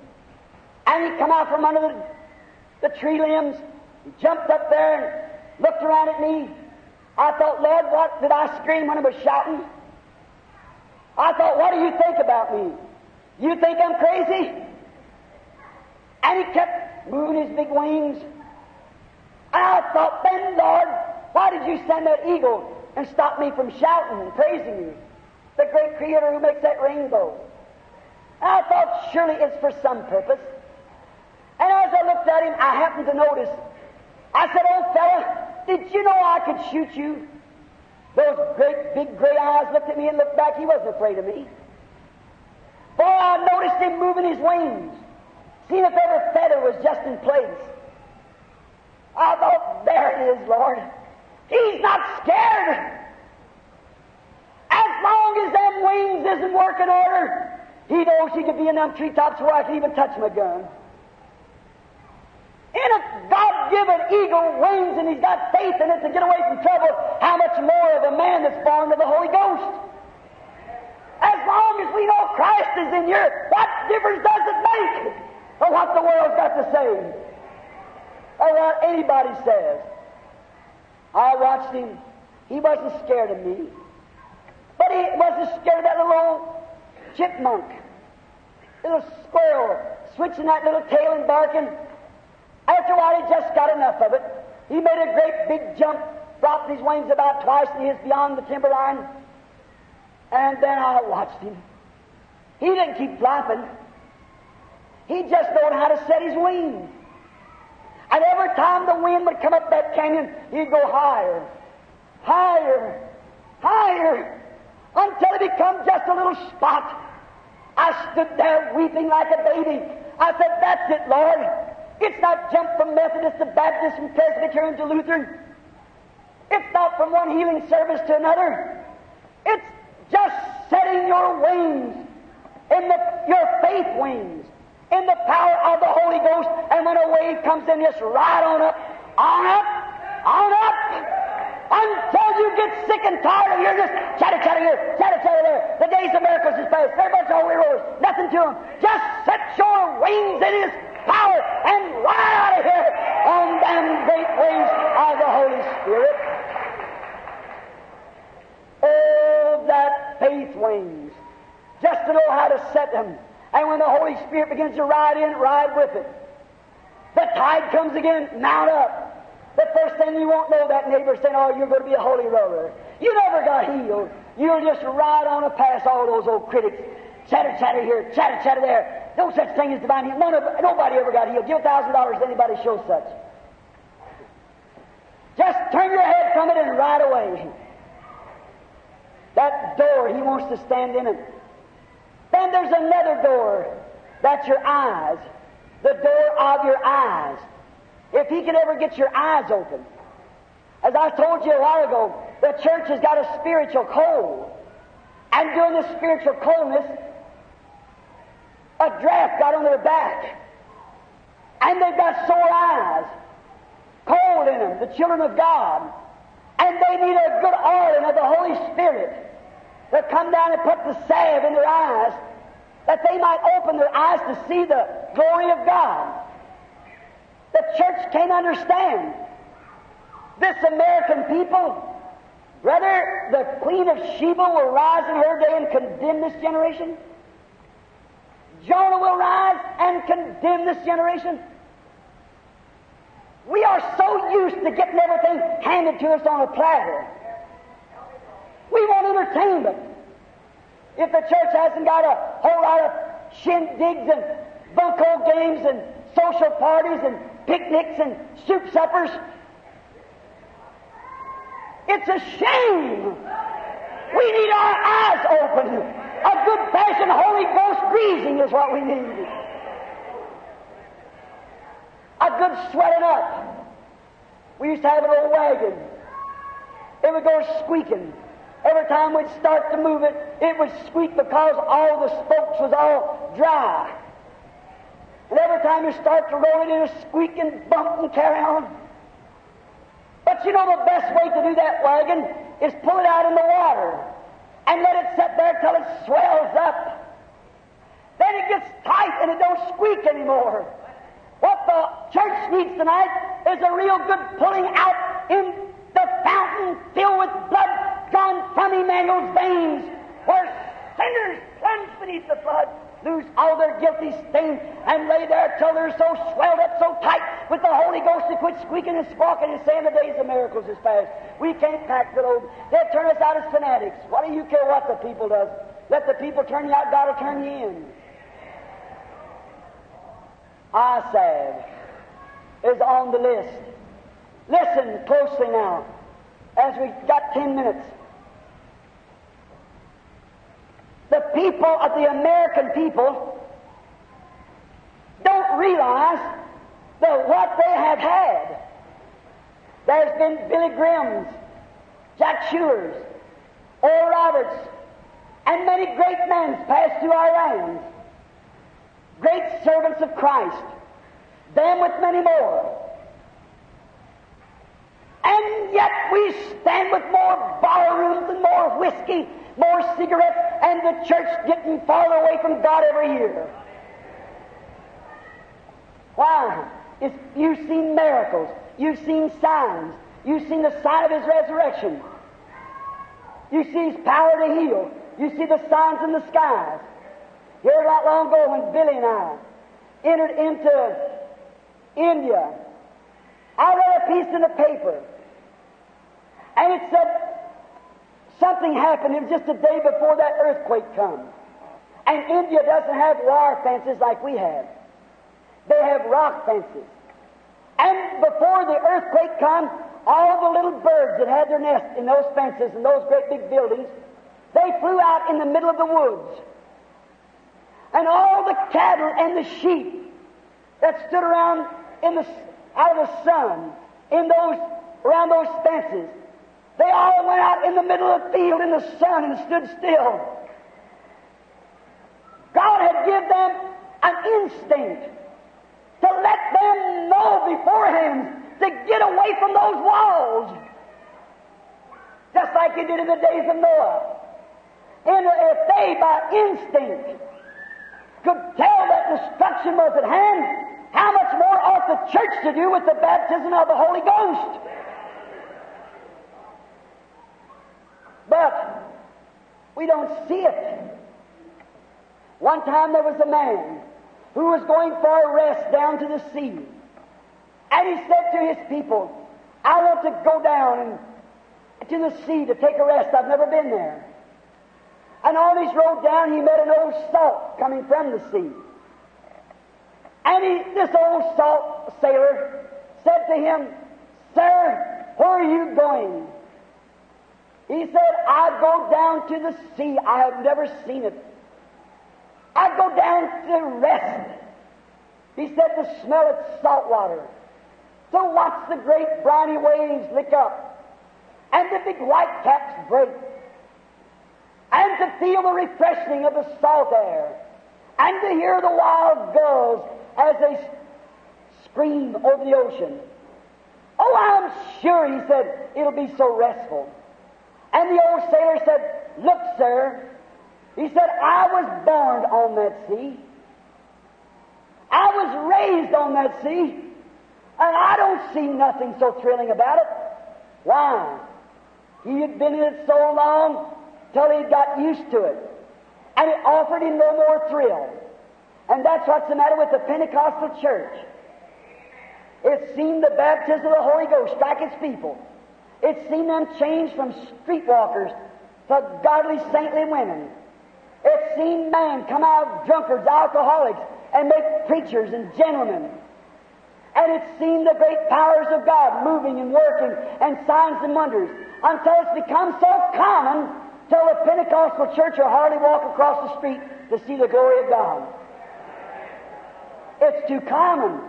And he come out from under the, the tree limbs. He jumped up there and looked around at me. I thought, Lord, what did I scream when I was shouting? I thought, what do you think about me? You think I'm crazy? And he kept moving his big wings. And I thought, then, Lord, why did you send that eagle and stop me from shouting and praising you? The great creator who makes that rainbow. I thought, surely it's for some purpose. And as I looked at him, I happened to notice. I said, old fella, did you know I could shoot you? Those great big gray eyes looked at me and looked back. He wasn't afraid of me. Boy, I noticed him moving his wings, seeing if every feather was just in place. I thought, there it is, Lord. He's not scared. As long as them wings isn't working order, he knows he could be in them treetops where I can even touch my gun. In a God-given eagle wings and he's got faith in it to get away from trouble, how much more of a man that's born of the Holy Ghost? As long as we know Christ is in you, what difference does it make of what the world's got to say? Or what anybody says? I watched him. He wasn't scared of me. But he wasn't scared of that little old chipmunk, little squirrel, switching that little tail and barking. After a while, he just got enough of it. He made a great big jump, dropped his wings about twice, and he was beyond the timberline. And then I watched him. He didn't keep flapping. He just knowed how to set his wings. And every time the wind would come up that canyon, he'd go higher, higher, higher, until it become just a little spot. I stood there weeping like a baby. I said, That's it, Lord. It's not jump from Methodist to Baptist, from Presbyterian to Lutheran. It's not from one healing service to another. It's just setting your wings in the, your faith wings in the power of the Holy Ghost, and when a wave comes in, just ride on up, on up, on up, until you get sick and tired of your just chatter, chatter here, chatter, chatter there. The days of miracles is past. Everybody's all rose. Nothing to them. Just set your wings in His power and ride out of here on them great wings of the Holy Spirit. Oh, that faith wings. Just to know how to set them. And when the Holy Spirit begins to ride in, ride with it. The tide comes again, mount up. The first thing you won't know that neighbor saying, Oh, you're going to be a holy roller. You never got healed. You'll just ride on a past all those old critics. Chatter, chatter here, chatter, chatter there. No such thing as divine healing. None of, nobody ever got healed. Give a thousand dollars to anybody show such. Just turn your head from it and ride away. That door, he wants to stand in it. Then there's another door. That's your eyes. The door of your eyes. If he can ever get your eyes open. As I told you a while ago, the church has got a spiritual cold. And during the spiritual coldness, a draft got on their back. And they've got sore eyes, cold in them, the children of God. And they need a good oiling of the Holy Spirit to come down and put the salve in their eyes that they might open their eyes to see the glory of God. The church can't understand. This American people, brother, the Queen of Sheba will rise in her day and condemn this generation. Jonah will rise and condemn this generation. We are so used to getting everything handed to us on a platter. We want entertainment. If the church hasn't got a whole lot of shindigs and bunco games and social parties and picnics and soup suppers, it's a shame. We need our eyes open. A good fashioned Holy Ghost greasing is what we need. A good sweating up. We used to have an old wagon. It would go squeaking. Every time we'd start to move it, it would squeak because all the spokes was all dry. And every time you start to roll it, it'll squeak and bump and carry on. But you know the best way to do that wagon is pull it out in the water and let it sit there till it swells up. Then it gets tight and it don't squeak anymore. What the church needs tonight is a real good pulling out in the fountain filled with blood drawn from Emmanuel's veins, where sinners plunge beneath the flood, lose all their guilty stain, and lay there till they're so swelled up, so tight with the Holy Ghost they quit squeaking and squawking and saying the days of miracles is past. We can't pack the load. They'll turn us out as fanatics. What do you care what the people does? Let the people turn you out, God will turn you in. Ah, Asaph is on the list. Listen closely now, as we got ten minutes. The people of the American people don't realize that what they have had. There's been Billy Grahams, Jack Shulers, Oral Roberts, and many great men passed through our lands. Great servants of Christ. Them with many more. And yet we stand with more ballrooms and more whiskey, more cigarettes, and the church getting farther away from God every year. Why? You've seen miracles. You've seen signs. You've seen the sign of His resurrection. You see His power to heal. You see the signs in the skies. Here not long ago when Billy and I entered into India, I read a piece in the paper, and it said something happened. It was just a day before that earthquake come. And India doesn't have wire fences like we have. They have rock fences. And before the earthquake come, all the little birds that had their nest in those fences and those great big buildings, they flew out in the middle of the woods. And all the cattle and the sheep that stood around in the, out of the sun in those, around those fences, they all went out in the middle of the field in the sun and stood still. God had given them an instinct to let them know beforehand to get away from those walls. Just like he did in the days of Noah. And if they by instinct could tell that destruction was at hand, how much more ought the church to do with the baptism of the Holy Ghost? But we don't see it. One time there was a man who was going for a rest down to the sea. And he said to his people, I want to go down to the sea to take a rest. I've never been there. And on his road down, he met an old salt coming from the sea. And he, this old salt sailor said to him, Sir, where are you going? He said, I go down to the sea. I have never seen it. I go down to rest. He said to smell its salt water, to watch the great briny waves lick up, and the big white caps break, and to feel the refreshing of the salt air, and to hear the wild gulls as they scream over the ocean. Oh, I'm sure, he said, it'll be so restful. And the old sailor said, Look, sir, he said, I was born on that sea. I was raised on that sea. And I don't see nothing so thrilling about it. Why? He had been in it so long till he got used to it. And it offered him no more thrill. And that's what's the matter with the Pentecostal church. It's seen the baptism of the Holy Ghost strike its people. It's seen them change from streetwalkers to godly, saintly women. It's seen men come out drunkards, alcoholics, and make preachers and gentlemen. And it's seen the great powers of God moving and working and signs and wonders until it's become so common till the Pentecostal church will hardly walk across the street to see the glory of God. It's too common.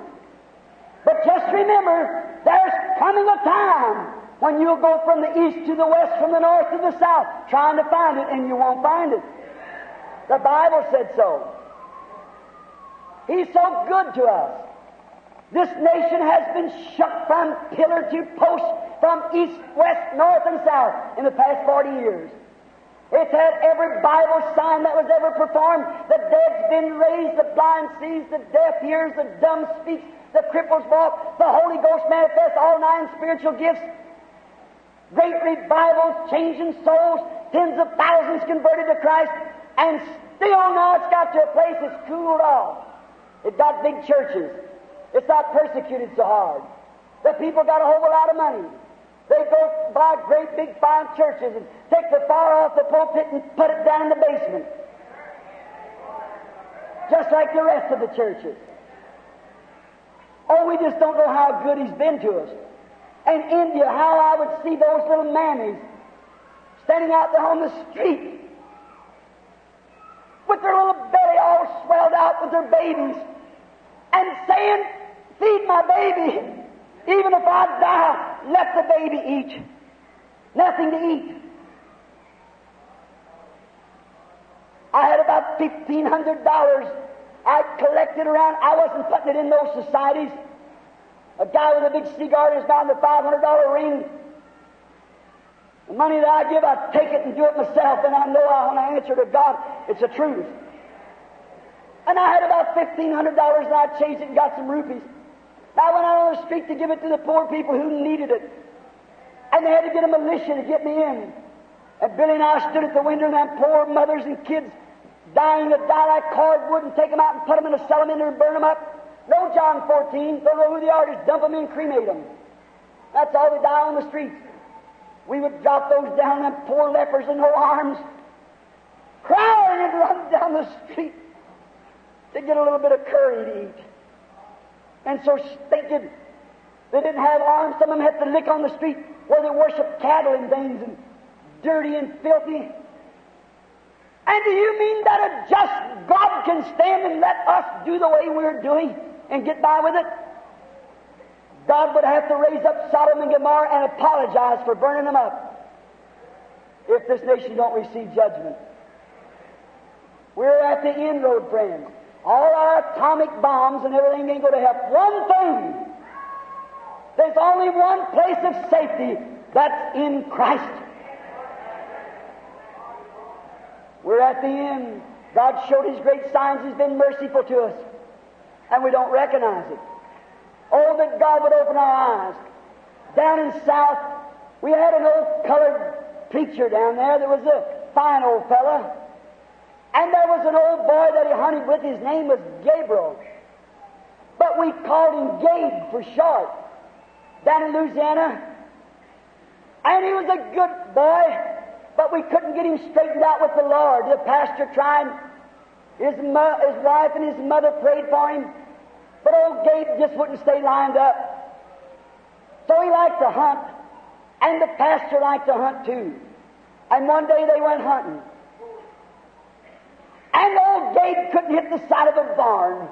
But just remember, there's coming a time when you'll go from the east to the west, from the north to the south, trying to find it, and you won't find it. The Bible said so. He's so good to us. This nation has been shook from pillar to post, from east, west, north, and south in the past 40 years. It's had every Bible sign that was ever performed. The dead's been raised, the blind sees, the deaf hears, the dumb speaks, the cripples walk, the Holy Ghost manifests all nine spiritual gifts. Great revivals, changing souls, tens of thousands converted to Christ, and still now it's got to a place it's cooled off. It got big churches. It's not persecuted so hard. The people got a whole lot of money. They go buy great big fine churches and take the fire off the pulpit and put it down in the basement. Just like the rest of the churches. Oh, we just don't know how good he's been to us. And India, how I would see those little mammies standing out there on the street with their little belly all swelled out with their babies and saying, Feed my baby. Even if I die, let the baby eat. Nothing to eat. I had about fifteen hundred dollars I collected around. I wasn't putting it in those societies. A guy with a big cigar in his mouth a five hundred dollar ring. The money that I give, I take it and do it myself, and I know I, when I answer to God, it's the truth. And I had about fifteen hundred dollars, and I changed it and got some rupees. I went out on the street to give it to the poor people who needed it. And they had to get a militia to get me in. And Billy and I stood at the window, and them poor mothers and kids dying to die like cardwood and take them out and put them in a cellar and burn them up. No John 14, don't know who they are, just dump them in, cremate them. That's all they die on the streets. We would drop those down, them poor lepers and no arms, crying and run down the street to get a little bit of curry to eat and so stinking. They didn't have arms. Some of them had to lick on the street where they worshiped cattle and things and dirty and filthy. And do you mean that a just God can stand and let us do the way we're doing and get by with it? God would have to raise up Sodom and Gomorrah and apologize for burning them up if this nation don't receive judgment. We're at the inroad, friends. All our atomic bombs and everything ain't going to help one thing. There's only one place of safety. That's in Christ. We're at the end. God showed His great signs. He's been merciful to us. And we don't recognize it. Oh, that God would open our eyes. Down in South, we had an old colored preacher down there that was a fine old fella. And there was an old boy that he hunted with. His name was Gabriel. But we called him Gabe for short. Down in Louisiana. And he was a good boy, but we couldn't get him straightened out with the Lord. The pastor tried. His, mo- his wife and his mother prayed for him. But old Gabe just wouldn't stay lined up. So he liked to hunt. And the pastor liked to hunt too. And one day they went hunting. And old Gabe couldn't hit the side of a barn.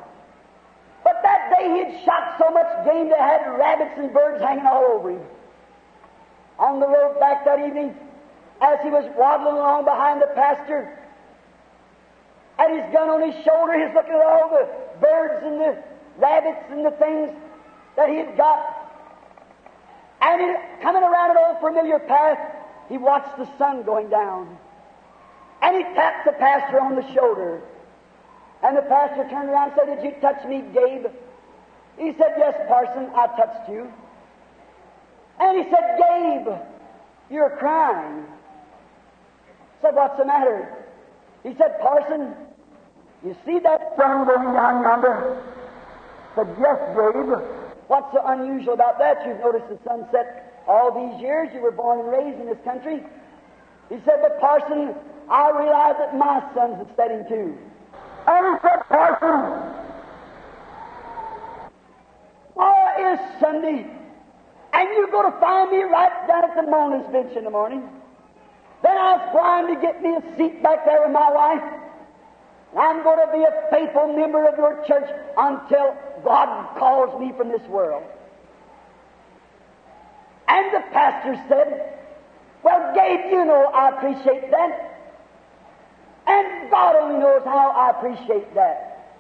But that day he had shot so much game that had rabbits and birds hanging all over him. On the road back that evening, as he was waddling along behind the pastor, had his gun on his shoulder, he's looking at all the birds and the rabbits and the things that he had got. And in, coming around an old familiar path, he watched the sun going down. And he tapped the pastor on the shoulder. And the pastor turned around and said, Did you touch me, Gabe? He said, Yes, parson, I touched you. And he said, Gabe, you're crying. I said, What's the matter? He said, Parson, you see that sun going down yonder? Yes, Gabe. What's so unusual about that? You've noticed the sunset all these years. You were born and raised in this country. He said, But Parson, I realize that my sun's a setting too. And he said, Parson, oh, it's Sunday, and you're going to find me right down at the mourner's bench in the morning. Then I was trying to get me a seat back there with my wife. I'm going to be a faithful member of your church until God calls me from this world. And the pastor said, Well, Gabe, you know I appreciate that. And God only knows how I appreciate that.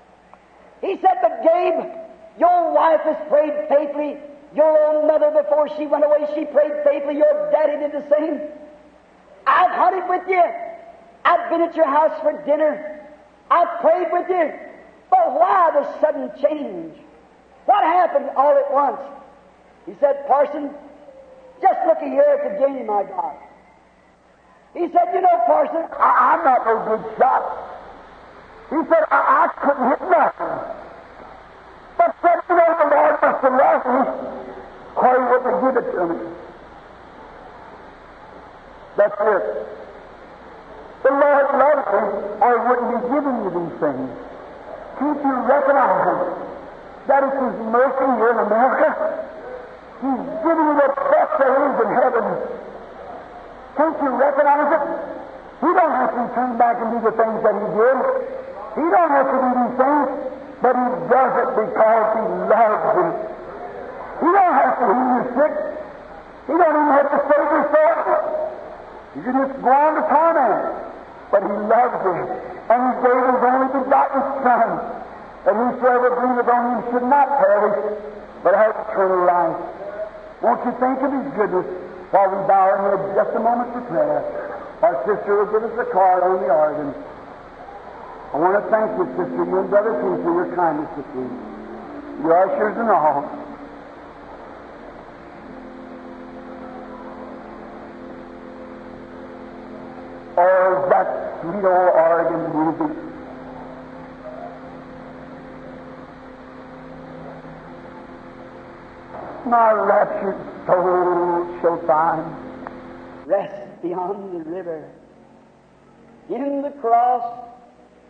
He said, But Gabe, your wife has prayed faithfully. Your own mother, before she went away, she prayed faithfully. Your daddy did the same. I've hunted with you. I've been at your house for dinner. I've prayed with you. But why the sudden change? What happened all at once? He said, Parson, just look here at the game I got. He said, You know, Parson, I, am not no good shot. He said, I, I couldn't hit nothing. But said, You know, the Lord must have loved me, or He wouldn't given it to me. That's it. The Lord loves me, or wouldn't be giving you these things. Can't you recognize that it's His mercy here in America? He's giving you the best there is in heaven. Can't you recognize it? He don't have to turn back and do the things that he did. He don't have to do these things, but he does it because he loves you. He don't have to heal you sick. He don't even have to save your. You can just go on to torment. But he loves you. And he gave his only begotten Son. And whosoever believeth on him should not perish, but have eternal life. Won't you think of his goodness? While we bow our heads just a moment for prayer, our sister will give us a card on the organ. I want to thank you, sister, you and Brother Keith, for your kindness to me. Your ushers and all. Oh, that sweet old organ music. My raptured soul shall find rest beyond the river. In the cross,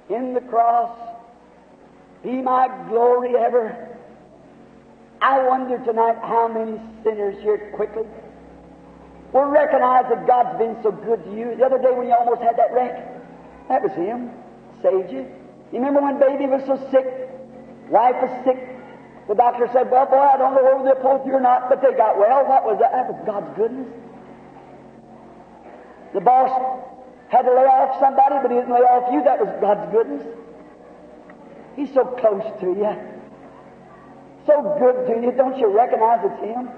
in the cross, be my glory ever. I wonder tonight how many sinners here quickly will recognize that God's been so good to you. The other day when you almost had that wreck, that was Him. Saved you. You remember when baby was so sick? Wife was sick. The doctor said, Well, boy, I don't know whether they'll pull through or not, but they got well. Was that? That was God's goodness. The boss had to lay off somebody, but he didn't lay off you. That was God's goodness. He's so close to you. So good to you. Don't you recognize it's Him?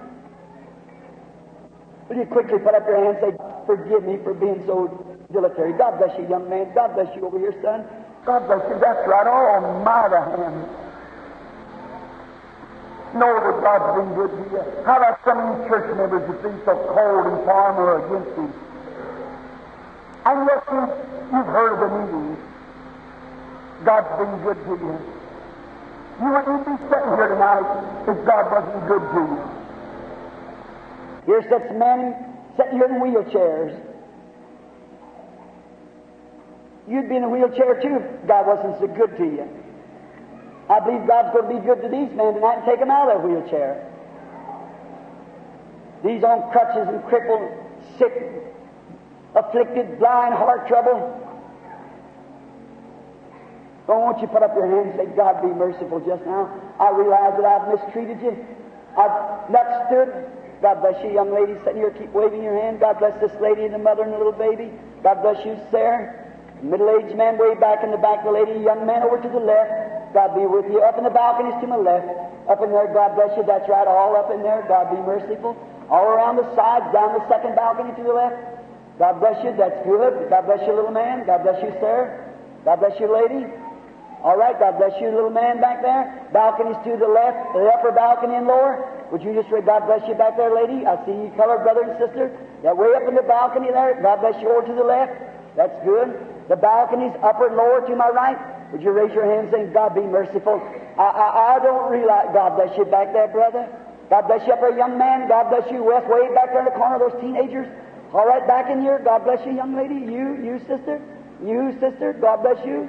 Will you quickly put up your hand and say, Forgive me for being so dilatory. God bless you, young man. God bless you over here, son. God bless you. That's right. Oh, my hand. Know that God's been good to you. How about some of you church members that been so cold and farm or against you? And yet you, you've heard of the meetings. God's been good to you. You wouldn't be sitting here tonight if God wasn't good to you. Here sits a man sitting here in wheelchairs. You'd be in a wheelchair too if God wasn't so good to you. I believe God's going to be good to these men tonight and take them out of that wheelchair. These on crutches and crippled, sick, afflicted, blind, heart trouble. Don't want you to put up your hands and say, God be merciful just now. I realize that I've mistreated you. I've not stood. God bless you, young lady sitting here. Keep waving your hand. God bless this lady and the mother and the little baby. God bless you, Sarah. Middle-aged man way back in the back, the lady, young man over to the left. God be with you. Up in the balconies to my left. Up in there, God bless you. That's right, all up in there. God be merciful. All around the sides, down the second balcony to the left. God bless you. That's good. God bless you, little man. God bless you, sir. God bless you, lady. All right, God bless you, little man back there. Balconies to the left, the upper balcony and lower. Would you just read, God bless you back there, lady? I see you, colored brother and sister. That way up in the balcony there. God bless you over to the left. That's good. The balconies, upper and lower to my right. Would you raise your hand saying, God be merciful? I, I, I don't realize, God bless you back there, brother. God bless you up there, young man. God bless you, West, way back there in the corner, those teenagers. All right, back in here. God bless you, young lady. You, you, sister. You, sister. God bless you.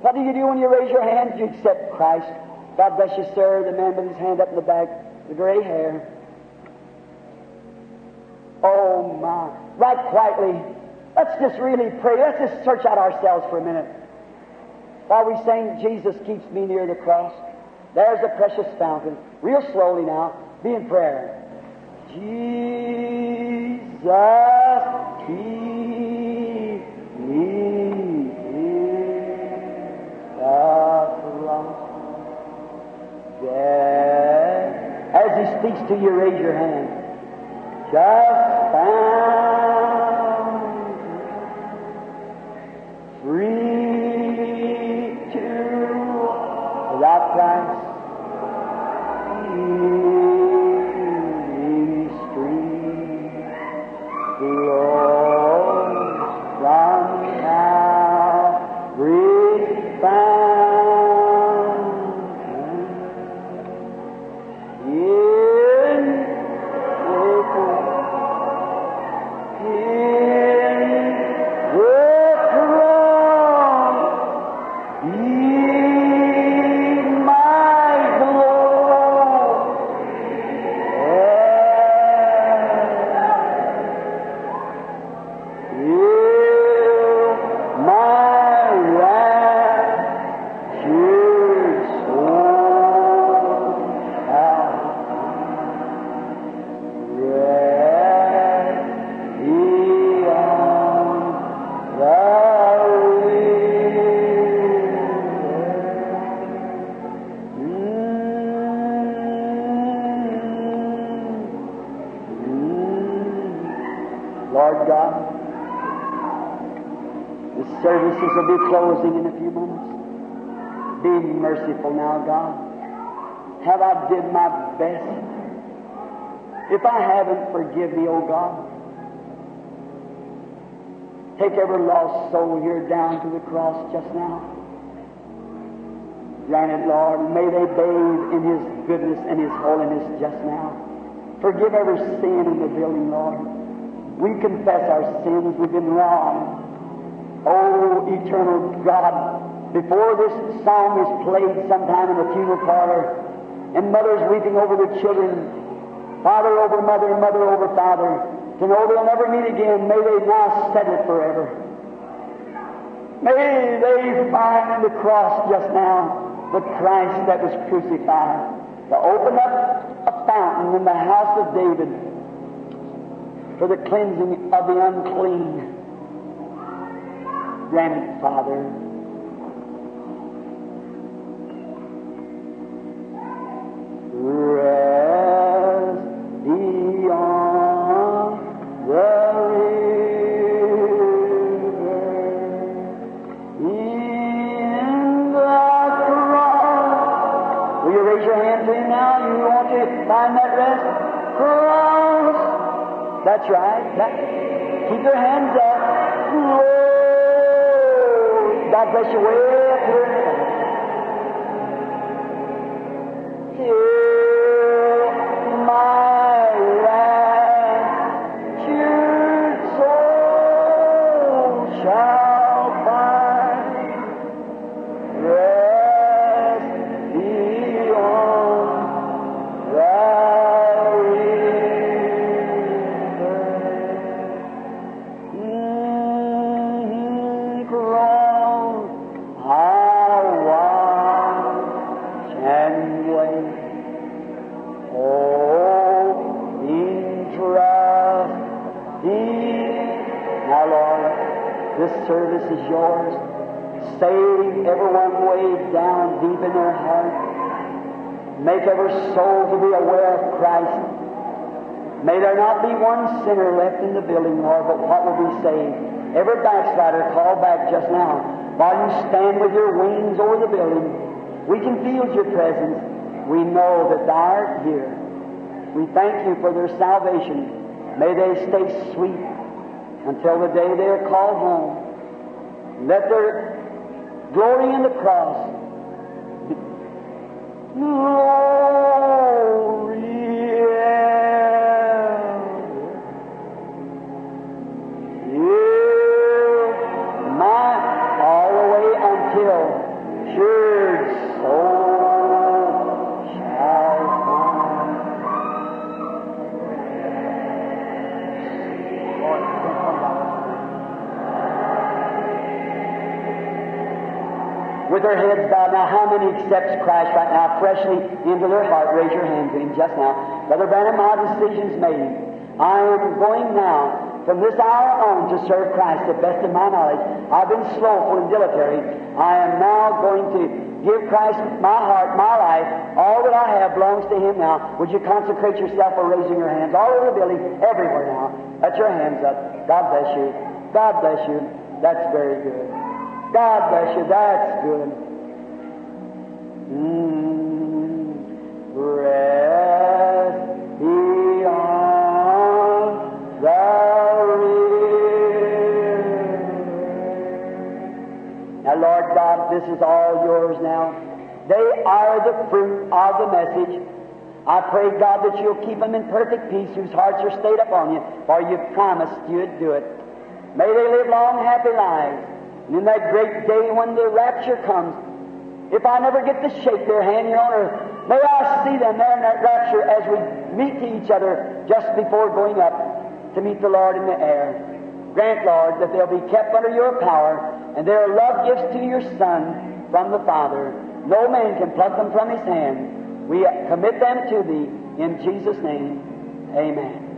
What do you do when you raise your hand? You accept Christ. God bless you, sir. The man with his hand up in the back, the gray hair. Oh, my. Right quietly. Let's just really pray. Let's just search out ourselves for a minute. While we sing, Jesus keeps me near the cross. There's a precious fountain. Real slowly now. Be in prayer. Jesus, keep me the cross. There. As he speaks to you, raise your hand. Just found free to without price. Take every lost soul here down to the cross just now. Grant it, Lord. May they bathe in His goodness and His holiness just now. Forgive every sin in the building, Lord. We confess our sins. We've been wrong. Oh, eternal God, before this song is played sometime in the funeral parlor, and mothers weeping over their children, father over mother, mother over father, to know they'll never meet again, may they now settle forever. May they find in the cross just now the Christ that was crucified, to open up a fountain in the house of David for the cleansing of the unclean. Grant it, Father. Bless you way Make every soul to be aware of Christ. May there not be one sinner left in the building, Lord, but what will be saved? Every backslider called back just now. While you stand with your wings over the building, we can feel your presence. We know that thou art here. We thank you for their salvation. May they stay sweet until the day they are called home. Let their glory in the cross be their heads bowed now, how many accepts Christ right now freshly into their heart? Raise your hand to Him just now. Brother Branham, my decision's made. I am going now from this hour on to serve Christ the best of my knowledge. I've been slowful and dilatory. I am now going to give Christ my heart, my life. All that I have belongs to Him now. Would you consecrate yourself by raising your hands all over the building, everywhere now? Let your hands up. God bless you. God bless you. That's very good. God bless you. That's good. Mm, rest beyond the river. Now, Lord God, this is all yours now. They are the fruit of the message. I pray, God, that you'll keep them in perfect peace whose hearts are stayed upon you, for you promised you'd do it. May they live long, happy lives. And in that great day when the rapture comes, if I never get to shake their hand here on earth, may I see them there in that rapture as we meet each other just before going up to meet the Lord in the air. Grant, Lord, that they'll be kept under your power and their love gifts to your Son from the Father. No man can pluck them from his hand. We commit them to thee in Jesus' name. Amen.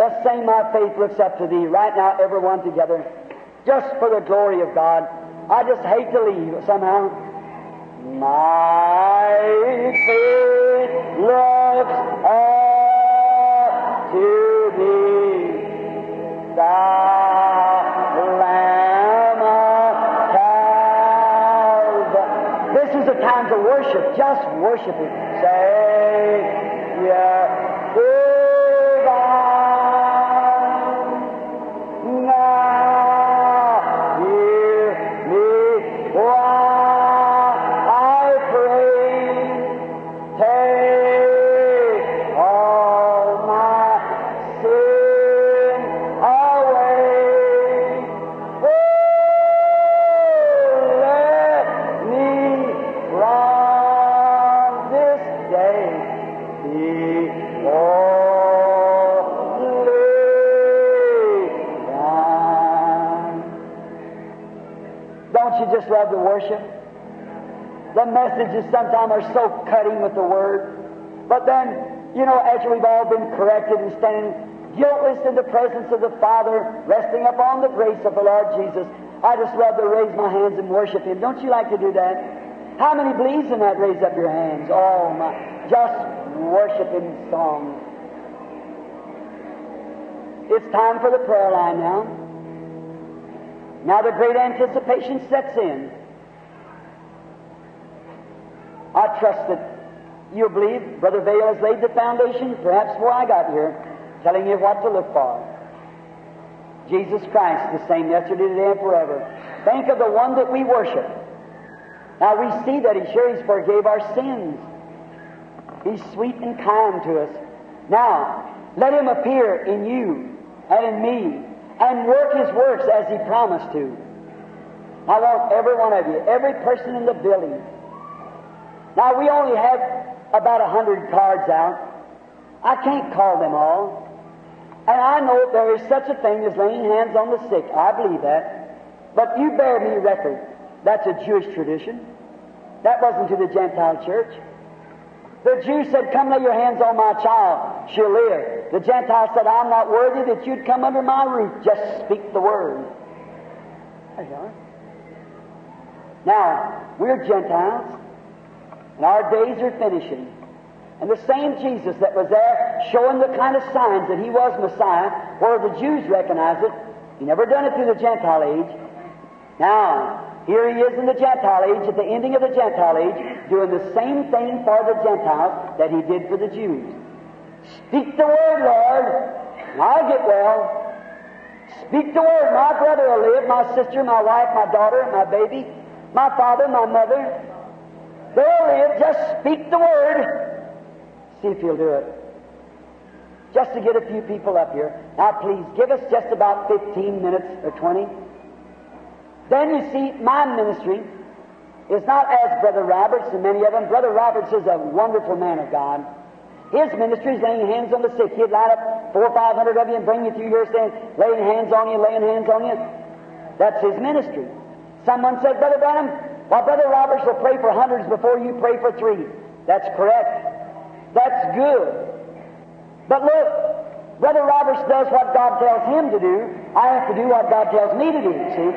Let's My Faith Looks Up to Thee right now, everyone together, just for the glory of God. I just hate to leave somehow. My faith looks up to Thee, Thou Lamb of Calvary. This is a time to worship, just worship Him. Say, divine, messages sometimes are so cutting with the word. But then, you know, after we've all been corrected and standing guiltless in the presence of the Father, resting upon the grace of the Lord Jesus, I just love to raise my hands and worship Him. Don't you like to do that? How many believes in that? Raise up your hands. Oh my, just worship in song. It's time for the prayer line now. Now the great anticipation sets in. I trust that you believe Brother Vayle has laid the foundation, perhaps before I got here, telling you what to look for. Jesus Christ, the same yesterday, today, and forever. Think of the one that we worship. Now we see that He sure He's forgave our sins. He's sweet and kind to us. Now, let Him appear in you and in me and work His works as He promised to. I want every one of you, every person in the building. Now, we only have about a hundred cards out. I can't call them all. And I know there is such a thing as laying hands on the sick. I believe that. But you bear me record. That's a Jewish tradition. That wasn't to the Gentile church. The Jew said, Come lay your hands on my child, she'll live. The Gentile said, I'm not worthy that you'd come under my roof, just speak the word. There you are. Now, we're Gentiles, and our days are finishing. And the same Jesus that was there showing the kind of signs that he was Messiah, where the Jews recognized it, he never done it through the Gentile age. Now, here he is in the Gentile age, at the ending of the Gentile age, doing the same thing for the Gentiles that he did for the Jews. Speak the word, Lord, and I'll get well. Speak the word. My brother will live, my sister, my wife, my daughter, my baby, my father, my mother. They'll live. Just speak the word. See if he'll do it. Just to get a few people up here. Now, please, give us just about 15 minutes or 20. Then you see, my ministry is not as Brother Roberts and many of them. Brother Roberts is a wonderful man of God. His ministry is laying hands on the sick. He'd line up four or five hundred of you and bring you through here saying, laying hands on you, laying hands on you. That's his ministry. Someone said, Brother Branham, well, Brother Roberts will pray for hundreds before you pray for three. That's correct. That's good. But look, Brother Roberts does what God tells him to do. I have to do what God tells me to do, see?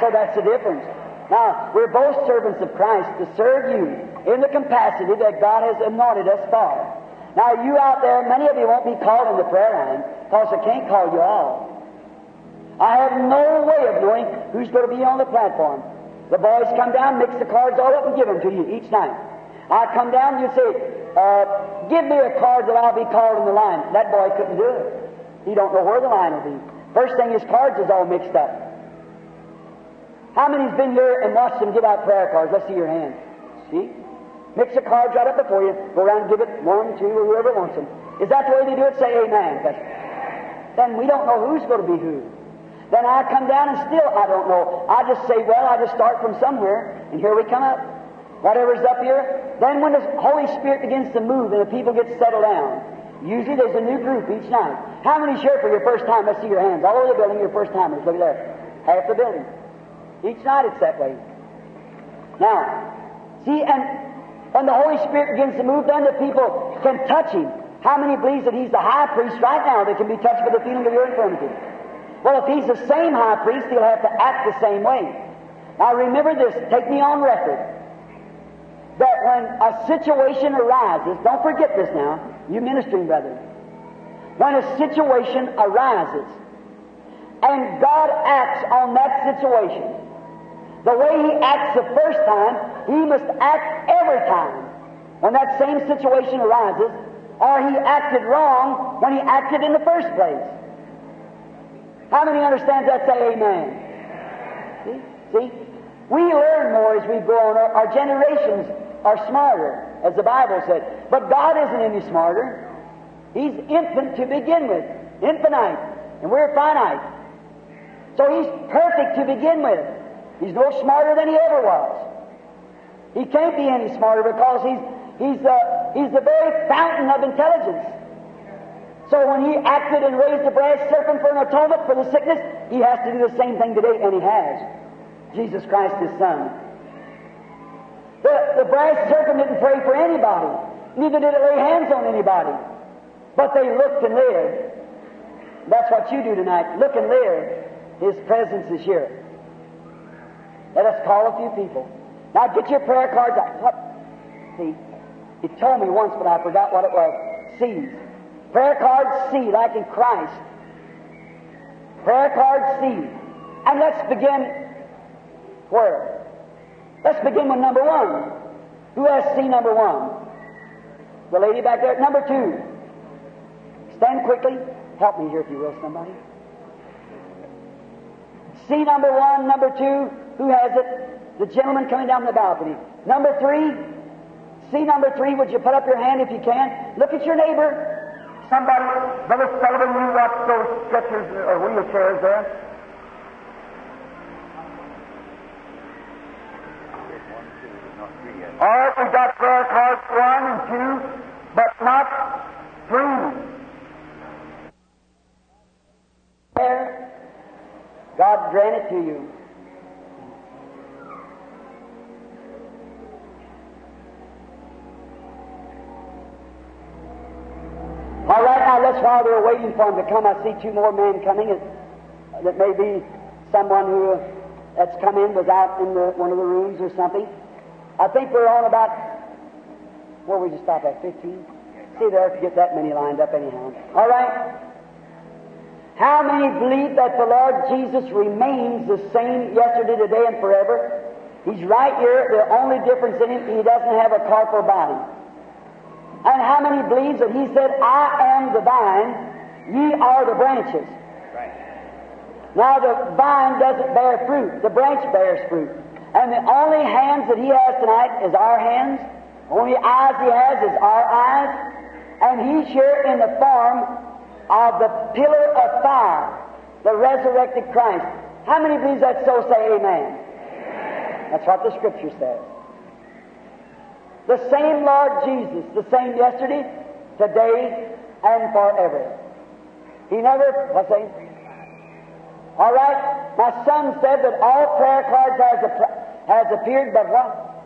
So that's the difference. Now, we're both servants of Christ to serve you in the capacity that God has anointed us for. Now, you out there, many of you won't be called in the prayer line because I can't call you all. I have no way of knowing who's going to be on the platform. The boys come down, mix the cards all up, and give them to you each night. I come down, you say, uh, give me a card that I'll be called in the line. That boy couldn't do it. He don't know where the line will be. First thing, his cards is all mixed up. How many's been here and watched them give out prayer cards? Let's see your hand. See? Mix the cards right up before you. Go around and give it one, two, or whoever wants them. Is that the way they do it? Say amen. Then we don't know who's going to be who. Then I come down and still I don't know. I just say, well, I just start from somewhere, and here we come up. Whatever's up here. Then when the Holy Spirit begins to move and the people get settled down, usually there's a new group each night. How many here for your first time? Let's see your hands. All over the building, your first timers. Look at there. Half the building. Each night it's that way. Now, see, and when the Holy Spirit begins to move, then the people can touch Him. How many believes that He's the high priest right now that can be touched by the feeling of your infirmity? Well, if He's the same high priest, He'll have to act the same way. Now remember this, take me on record, that when a situation arises, don't forget this now, you ministering brethren, when a situation arises, and God acts on that situation, the way He acts the first time, He must act every time when that same situation arises, or He acted wrong when He acted in the first place. How many understand that? Say amen. See? See? We learn more as we grow on. Our, our generations are smarter, as the Bible said. But God isn't any smarter. He's infinite to begin with, infinite, and we're finite. So He's perfect to begin with. He's no smarter than He ever was. He can't be any smarter because He's He's the, he's the very fountain of intelligence. So when he acted and raised the brass serpent for an atonement for the sickness, he has to do the same thing today, and he has. Jesus Christ, his Son. The, the brass serpent didn't pray for anybody, neither did it lay hands on anybody. But they looked and lived. That's what you do tonight. Look and live. His presence is here. Let us call a few people. Now get your prayer cards out. What? See, he told me once, but I forgot what it was. C's. Prayer card C, like in Christ. Prayer card C. And let's begin where? Let's begin with number one. Who has C number one? The lady back there. Number two. Stand quickly. Help me here if you will, somebody. C number one, number two. Who has it? The gentleman coming down the balcony. Number three. C number three. Would you put up your hand if you can? Look at your neighbor. Somebody, Brother Sullivan, you watch those stretchers or uh, wheelchairs there. All right, we've got prayer cards one and two, but not three. God grant it to you. All right, now let's while they're waiting for him to come. I see two more men coming. That may be someone who uh, that's come in was out in the, one of the rooms or something. I think we're on about where we just stop at 15. See there, to get that many lined up anyhow. All right. How many believe that the Lord Jesus remains the same yesterday, today, and forever? He's right here. The only difference in him, he doesn't have a corporal body. And how many believes that he said, I am the vine, ye are the branches? Right. Now the vine doesn't bear fruit, the branch bears fruit. And the only hands that he has tonight is our hands. The only eyes he has is our eyes. And he's here in the form of the pillar of fire, the resurrected Christ. How many believe that so say amen? amen? That's what the scripture says. The same Lord Jesus, the same yesterday, today, and forever. He never, what's that? All right? My son said that all prayer cards has, has appeared but what?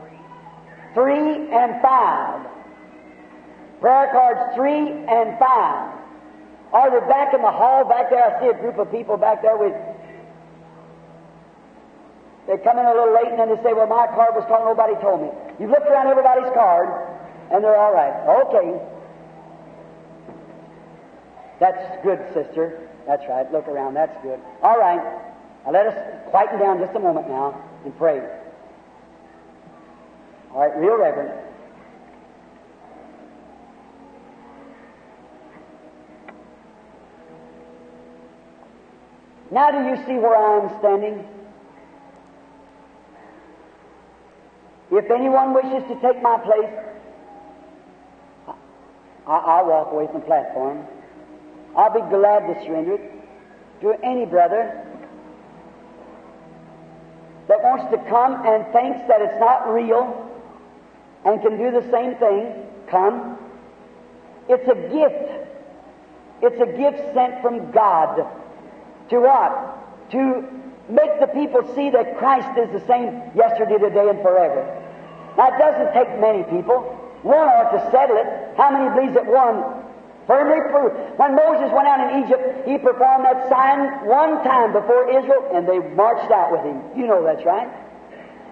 Three and five. Prayer cards three and five. Are they back in the hall back there? I see a group of people back there with. They come in a little late and then they say, Well, my card was called, nobody told me. You've looked around everybody's card and they're all right. Okay. That's good, sister. That's right. Look around. That's good. All right. Now let us quieten down just a moment now and pray. All right, real reverent. Now, do you see where I am standing? If anyone wishes to take my place, I, will walk away from the platform. I'll be glad to surrender it to any brother that wants to come and thinks that it's not real and can do the same thing. Come. It's a gift. It's a gift sent from God. To what? To make the people see that Christ is the same yesterday, today, and forever. Now, it doesn't take many people. One ought to settle it. How many believes that one firmly proved? When Moses went out in Egypt, he performed that sign one time before Israel, and they marched out with him. You know that's right.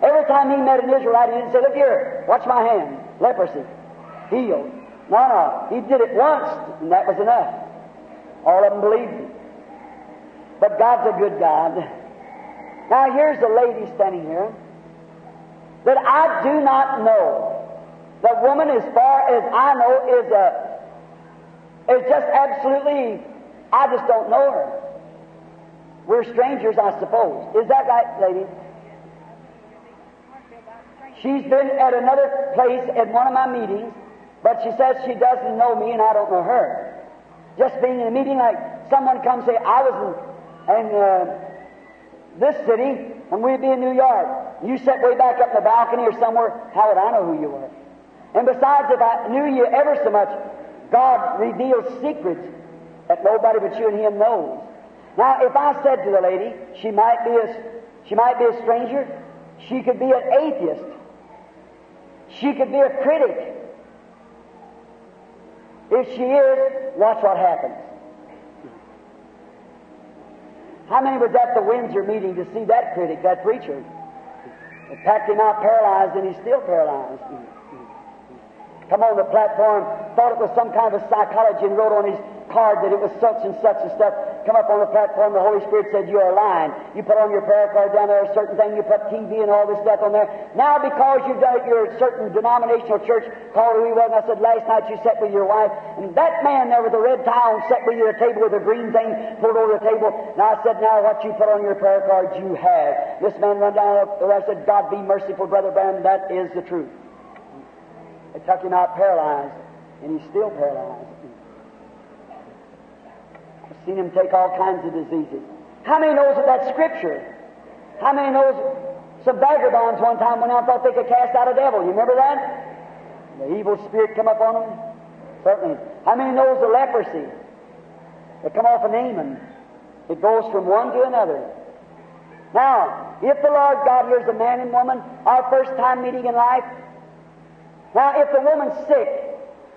Every time he met an Israelite, he didn't say, Look here, watch my hand. Leprosy. Healed. No, no. He did it once, and that was enough. All of them believed him. But God's a good God. Now, here's a lady standing here that I do not know. The woman, as far as I know, is a is just absolutely. I just don't know her. We're strangers, I suppose. Is that right, lady? She's been at another place at one of my meetings, but she says she doesn't know me and I don't know her. Just being in a meeting like someone comes say, I was in, and uh, this city and we'd be in New York. You sat way back up in the balcony or somewhere, how would I know who you were? And besides, if I knew you ever so much, God reveals secrets that nobody but you and Him knows. Now, if I said to the lady, she might be a, she might be a stranger, she could be an atheist, she could be a critic. If she is, watch what happens. How many was at the Windsor meeting to see that critic, that preacher? They packed him out paralyzed and he's still paralyzed. Come on the platform, thought it was some kind of a psychology and wrote on his card that it was such and such and stuff. come up on the platform, the Holy Spirit said, You are lying. You put on your prayer card down there a certain thing, you put TV and all this stuff on there. Now, because you've done it, you're a certain denominational church called who was, and I said, Last night you sat with your wife, and that man there with the red tie on sat with you at a table with a green thing pulled over the table. And I said, Now, what you put on your prayer card, you have. This man run down, and I said, God be merciful, Brother Branham, that is the truth. They took him out paralyzed, and he's still paralyzed. Seen him take all kinds of diseases. How many knows that that's Scripture? How many knows some vagabonds one time went out and thought they could cast out a devil? You remember that? The evil spirit come up on them? Certainly. How many knows the leprosy? They come off of Naaman. It goes from one to another. Now, if the Lord God hears a man and woman, our first time meeting in life, now if the woman's sick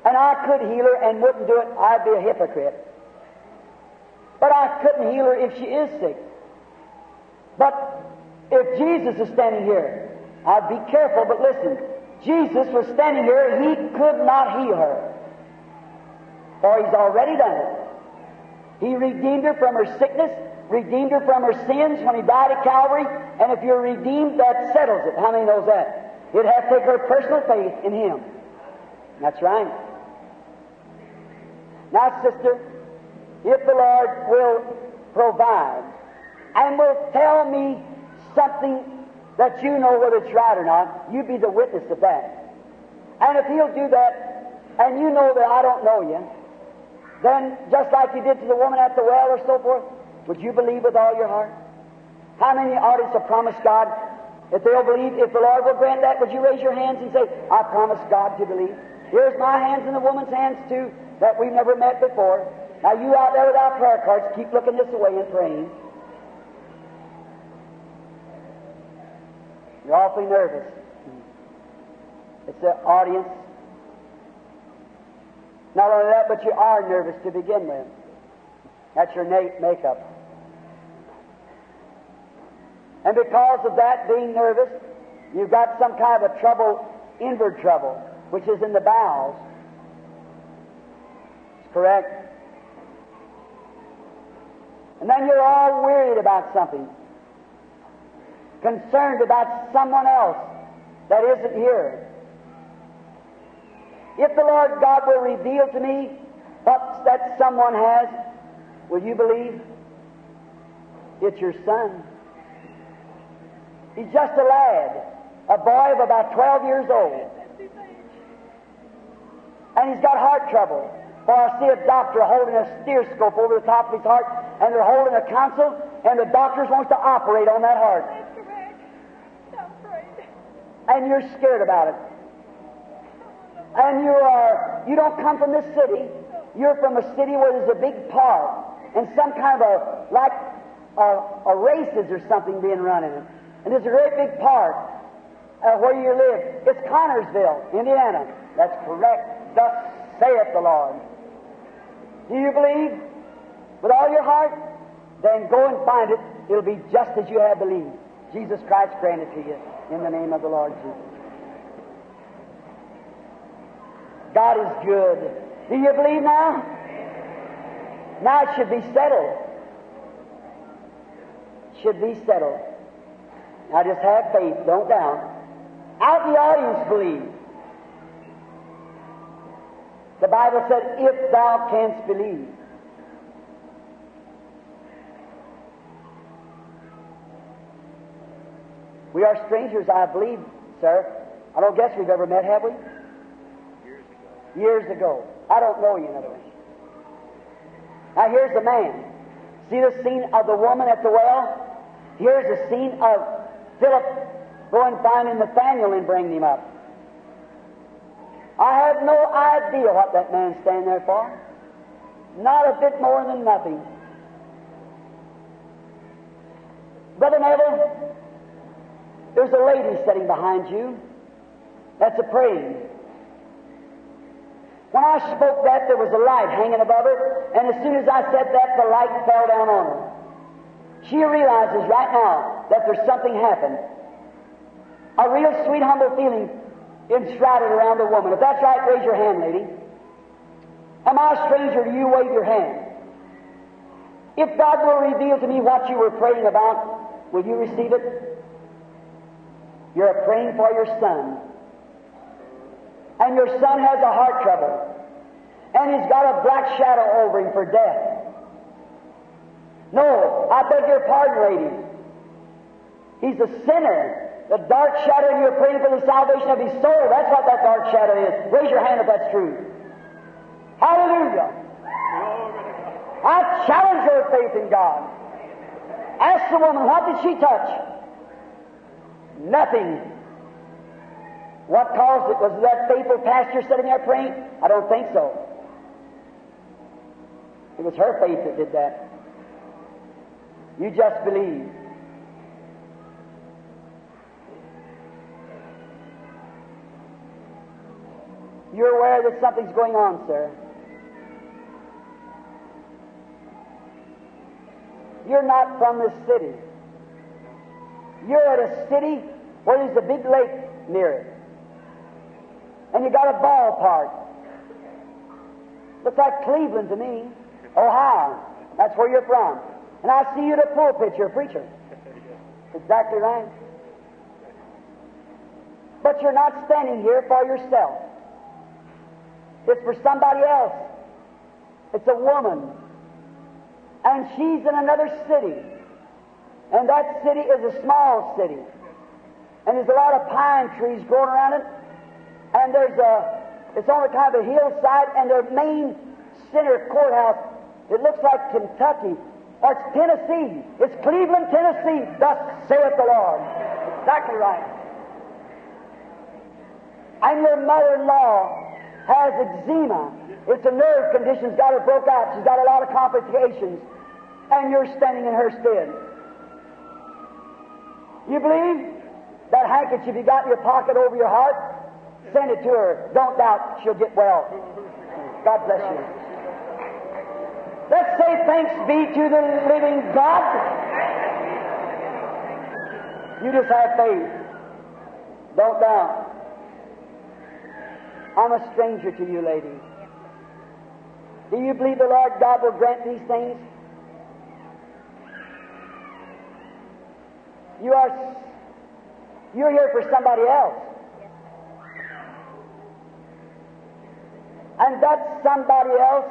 and I could heal her and wouldn't do it, I'd be a hypocrite. But I couldn't heal her if she is sick. But if Jesus is standing here, I'd be careful, but listen. Jesus was standing here, he could not heal her. For he's already done it. He redeemed her from her sickness, redeemed her from her sins when he died at Calvary, and if you're redeemed, that settles it. How many knows that? It has to take her personal faith in him. That's right. Now, sister, if the Lord will provide and will tell me something that you know whether it's right or not, you be the witness of that. And if He'll do that, and you know that I don't know you, then just like you did to the woman at the well or so forth, would you believe with all your heart? How many artists have promised God if they'll believe, if the Lord will grant that, would you raise your hands and say, I promise God to believe? Here's my hands and the woman's hands too, that we've never met before. Now, you out there without prayer cards, keep looking this way and praying. You're awfully nervous. It's the audience. Not only that, but you are nervous to begin with. That's your makeup. And because of that, being nervous, you've got some kind of a trouble, inward trouble, which is in the bowels. It's correct. And then you're all worried about something, concerned about someone else that isn't here. If the Lord God will reveal to me what that someone has, will you believe? It's your son. He's just a lad, a boy of about 12 years old. And he's got heart trouble. For I see a doctor holding a stethoscope over the top of his heart, and they're holding a council, and the doctors wants to operate on that heart. And you're scared about it. And you are you don't come from this city. You're from a city where there's a big park and some kind of a like a, a races or something being run in it. And there's a great big park uh, where you live. It's Connersville, Indiana. That's correct. Thus saith the Lord. Do you believe with all your heart? Then go and find it. It'll be just as you have believed. Jesus Christ grant it to you in the name of the Lord Jesus. God is good. Do you believe now? Now it should be settled. Should be settled. Now just have faith, don't doubt. Out in the audience, believe. The Bible said, if thou canst believe. We are strangers, I believe, sir. I don't guess we've ever met, have we? Years ago. Years ago. I don't know you, in other words. Now here's the man. See the scene of the woman at the well? Here's the scene of Philip going finding Nathaniel and bringing him up. I have no idea what that man's standing there for. Not a bit more than nothing. Brother Neville, there's a lady sitting behind you that's a praying. When I spoke that, there was a light hanging above her, and as soon as I said that, the light fell down on her. She realizes right now that there's something happened. A real sweet, humble feeling enshrouded around a woman. If that's right, raise your hand, lady. Am I a stranger to you? Wave your hand. If God will reveal to me what you were praying about, will you receive it? You're praying for your son. And your son has a heart trouble. And he's got a black shadow over him for death. No, I beg your pardon, lady. He's a sinner. The dark shadow, and you're praying for the salvation of his soul. That's what that dark shadow is. Raise your hand if that's true. Hallelujah. I challenge your faith in God. Ask the woman, what did she touch? Nothing. What caused it? Was that faithful pastor sitting there praying? I don't think so. It was her faith that did that. You just believe. You're aware that something's going on, sir. You're not from this city. You're at a city where there's a big lake near it. And you got a ballpark. Looks like Cleveland to me. Ohio. That's where you're from. And I see you at a pulpit, you're a preacher. [laughs] Exactly right. But you're not standing here for yourself. It's for somebody else. It's a woman. And she's in another city. And that city is a small city. And there's a lot of pine trees growing around it. And there's a, it's on a kind of a hillside, and their main center courthouse, it looks like Kentucky, or it's Tennessee. It's Cleveland, Tennessee. Thus saith the Lord. Exactly right. And your mother-in-law has eczema. It's a nerve condition. She's got it broke out. She's got a lot of complications. And you're standing in her stead. You believe? That handkerchief you got in your pocket over your heart? Send it to her. Don't doubt she'll get well. God bless you. Let's say thanks be to the living God. You just have faith. Don't doubt. I'm a stranger to you, lady. Do you believe the Lord God will grant these things? You are you're here for somebody else. And that somebody else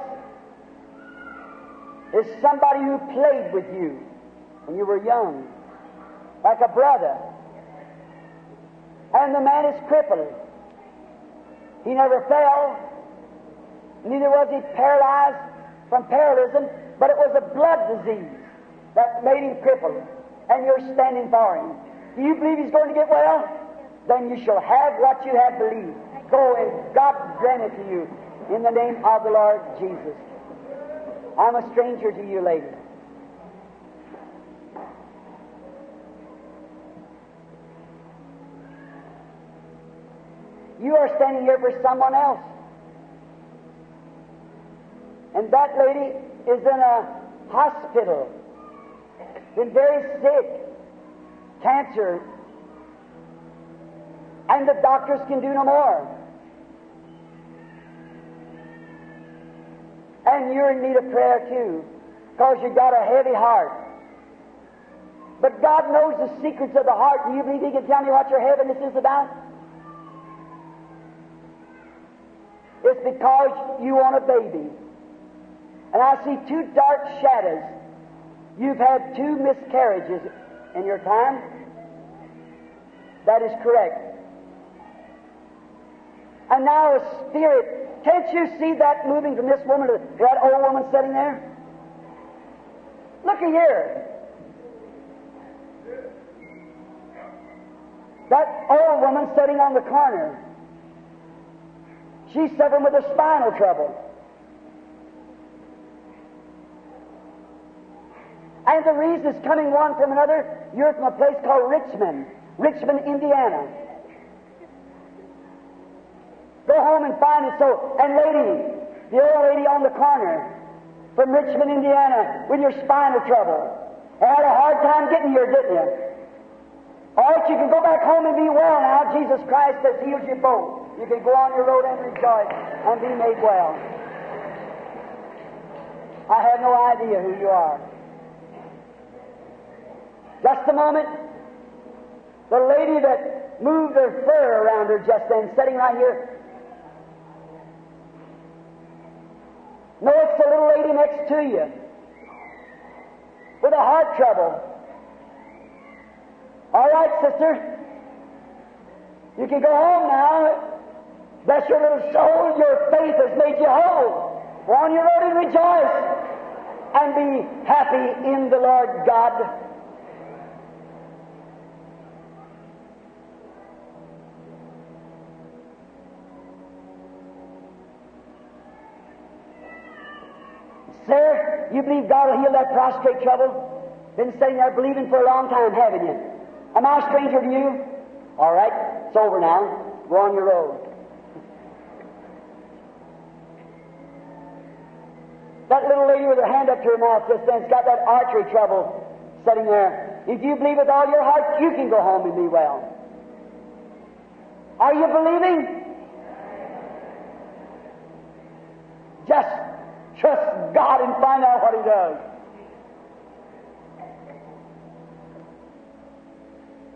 is somebody who played with you when you were young, like a brother. And the man is crippled. He never fell, neither was he paralyzed from paralysis, but it was a blood disease that made him crippled. And you're standing for him. Do you believe he's going to get well? Then you shall have what you have believed. Go and God grant it to you in the name of the Lord Jesus. I'm a stranger to you, lady. You are standing here for someone else. And that lady is in a hospital, been very sick, cancer, and the doctors can do no more. And you're in need of prayer too, because you've got a heavy heart. But God knows the secrets of the heart. Do you believe He can tell me what your heaviness is about? It's because you want a baby. And I see two dark shadows. You've had two miscarriages in your time. That is correct. And now a spirit. Can't you see that moving from this woman to that old woman sitting there? Looky here. That old woman sitting on the corner. She's suffering with a spinal trouble. And the reason is coming one from another. You're from a place called Richmond, Richmond, Indiana. Go home and find it so. And lady, the old lady on the corner from Richmond, Indiana, with your spinal trouble. I Had a hard time getting here, didn't you? All right, you can go back home and be well now. Jesus Christ has healed you both. You can go on your road and rejoice and be made well. I have no idea who you are. Just a moment. The lady that moved her fur around her just then, sitting right here. No, it's the little lady next to you with a heart trouble. All right, sister. You can go home now. Bless your little soul. Your faith has made you whole. Go on your road and rejoice and be happy in the Lord God. Sir, you believe God will heal that prostrate trouble? Been sitting there believing for a long time, haven't you? Am I a stranger to you? All right, it's over now. Go on your road. That little lady with her hand up to her mouth just then's got that artery trouble sitting there. If you believe with all your heart, you can go home and be well. Are you believing? Just trust God and find out what He does.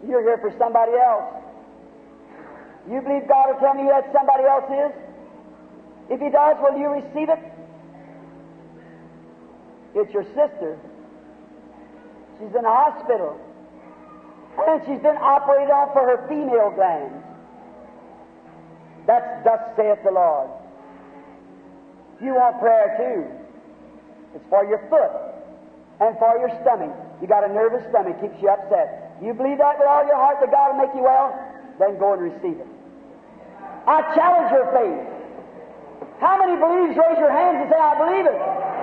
You're here for somebody else. You believe God will tell me who that somebody else is? If He does, will you receive it? It's your sister. She's in the hospital. And she's been operated on for her female glands. That's thus saith the Lord. You want prayer too. It's for your foot and for your stomach. You got a nervous stomach, keeps you upset. You believe that with all your heart that God will make you well? Then go and receive it. I challenge your faith. How many believes? Raise your hands and say, I believe it.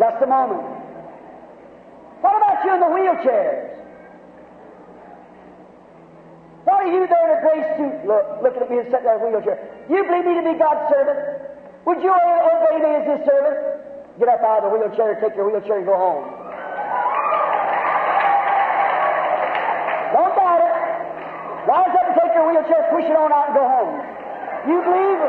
Just a moment. What about you in the wheelchairs? What are you there in a gray suit look, looking at me and sitting there in a wheelchair? You believe me to be God's servant? Would you obey me as His servant? Get up out of the wheelchair, take your wheelchair, and go home. Don't doubt it. Rise up and take your wheelchair, push it on out, and go home. You believe?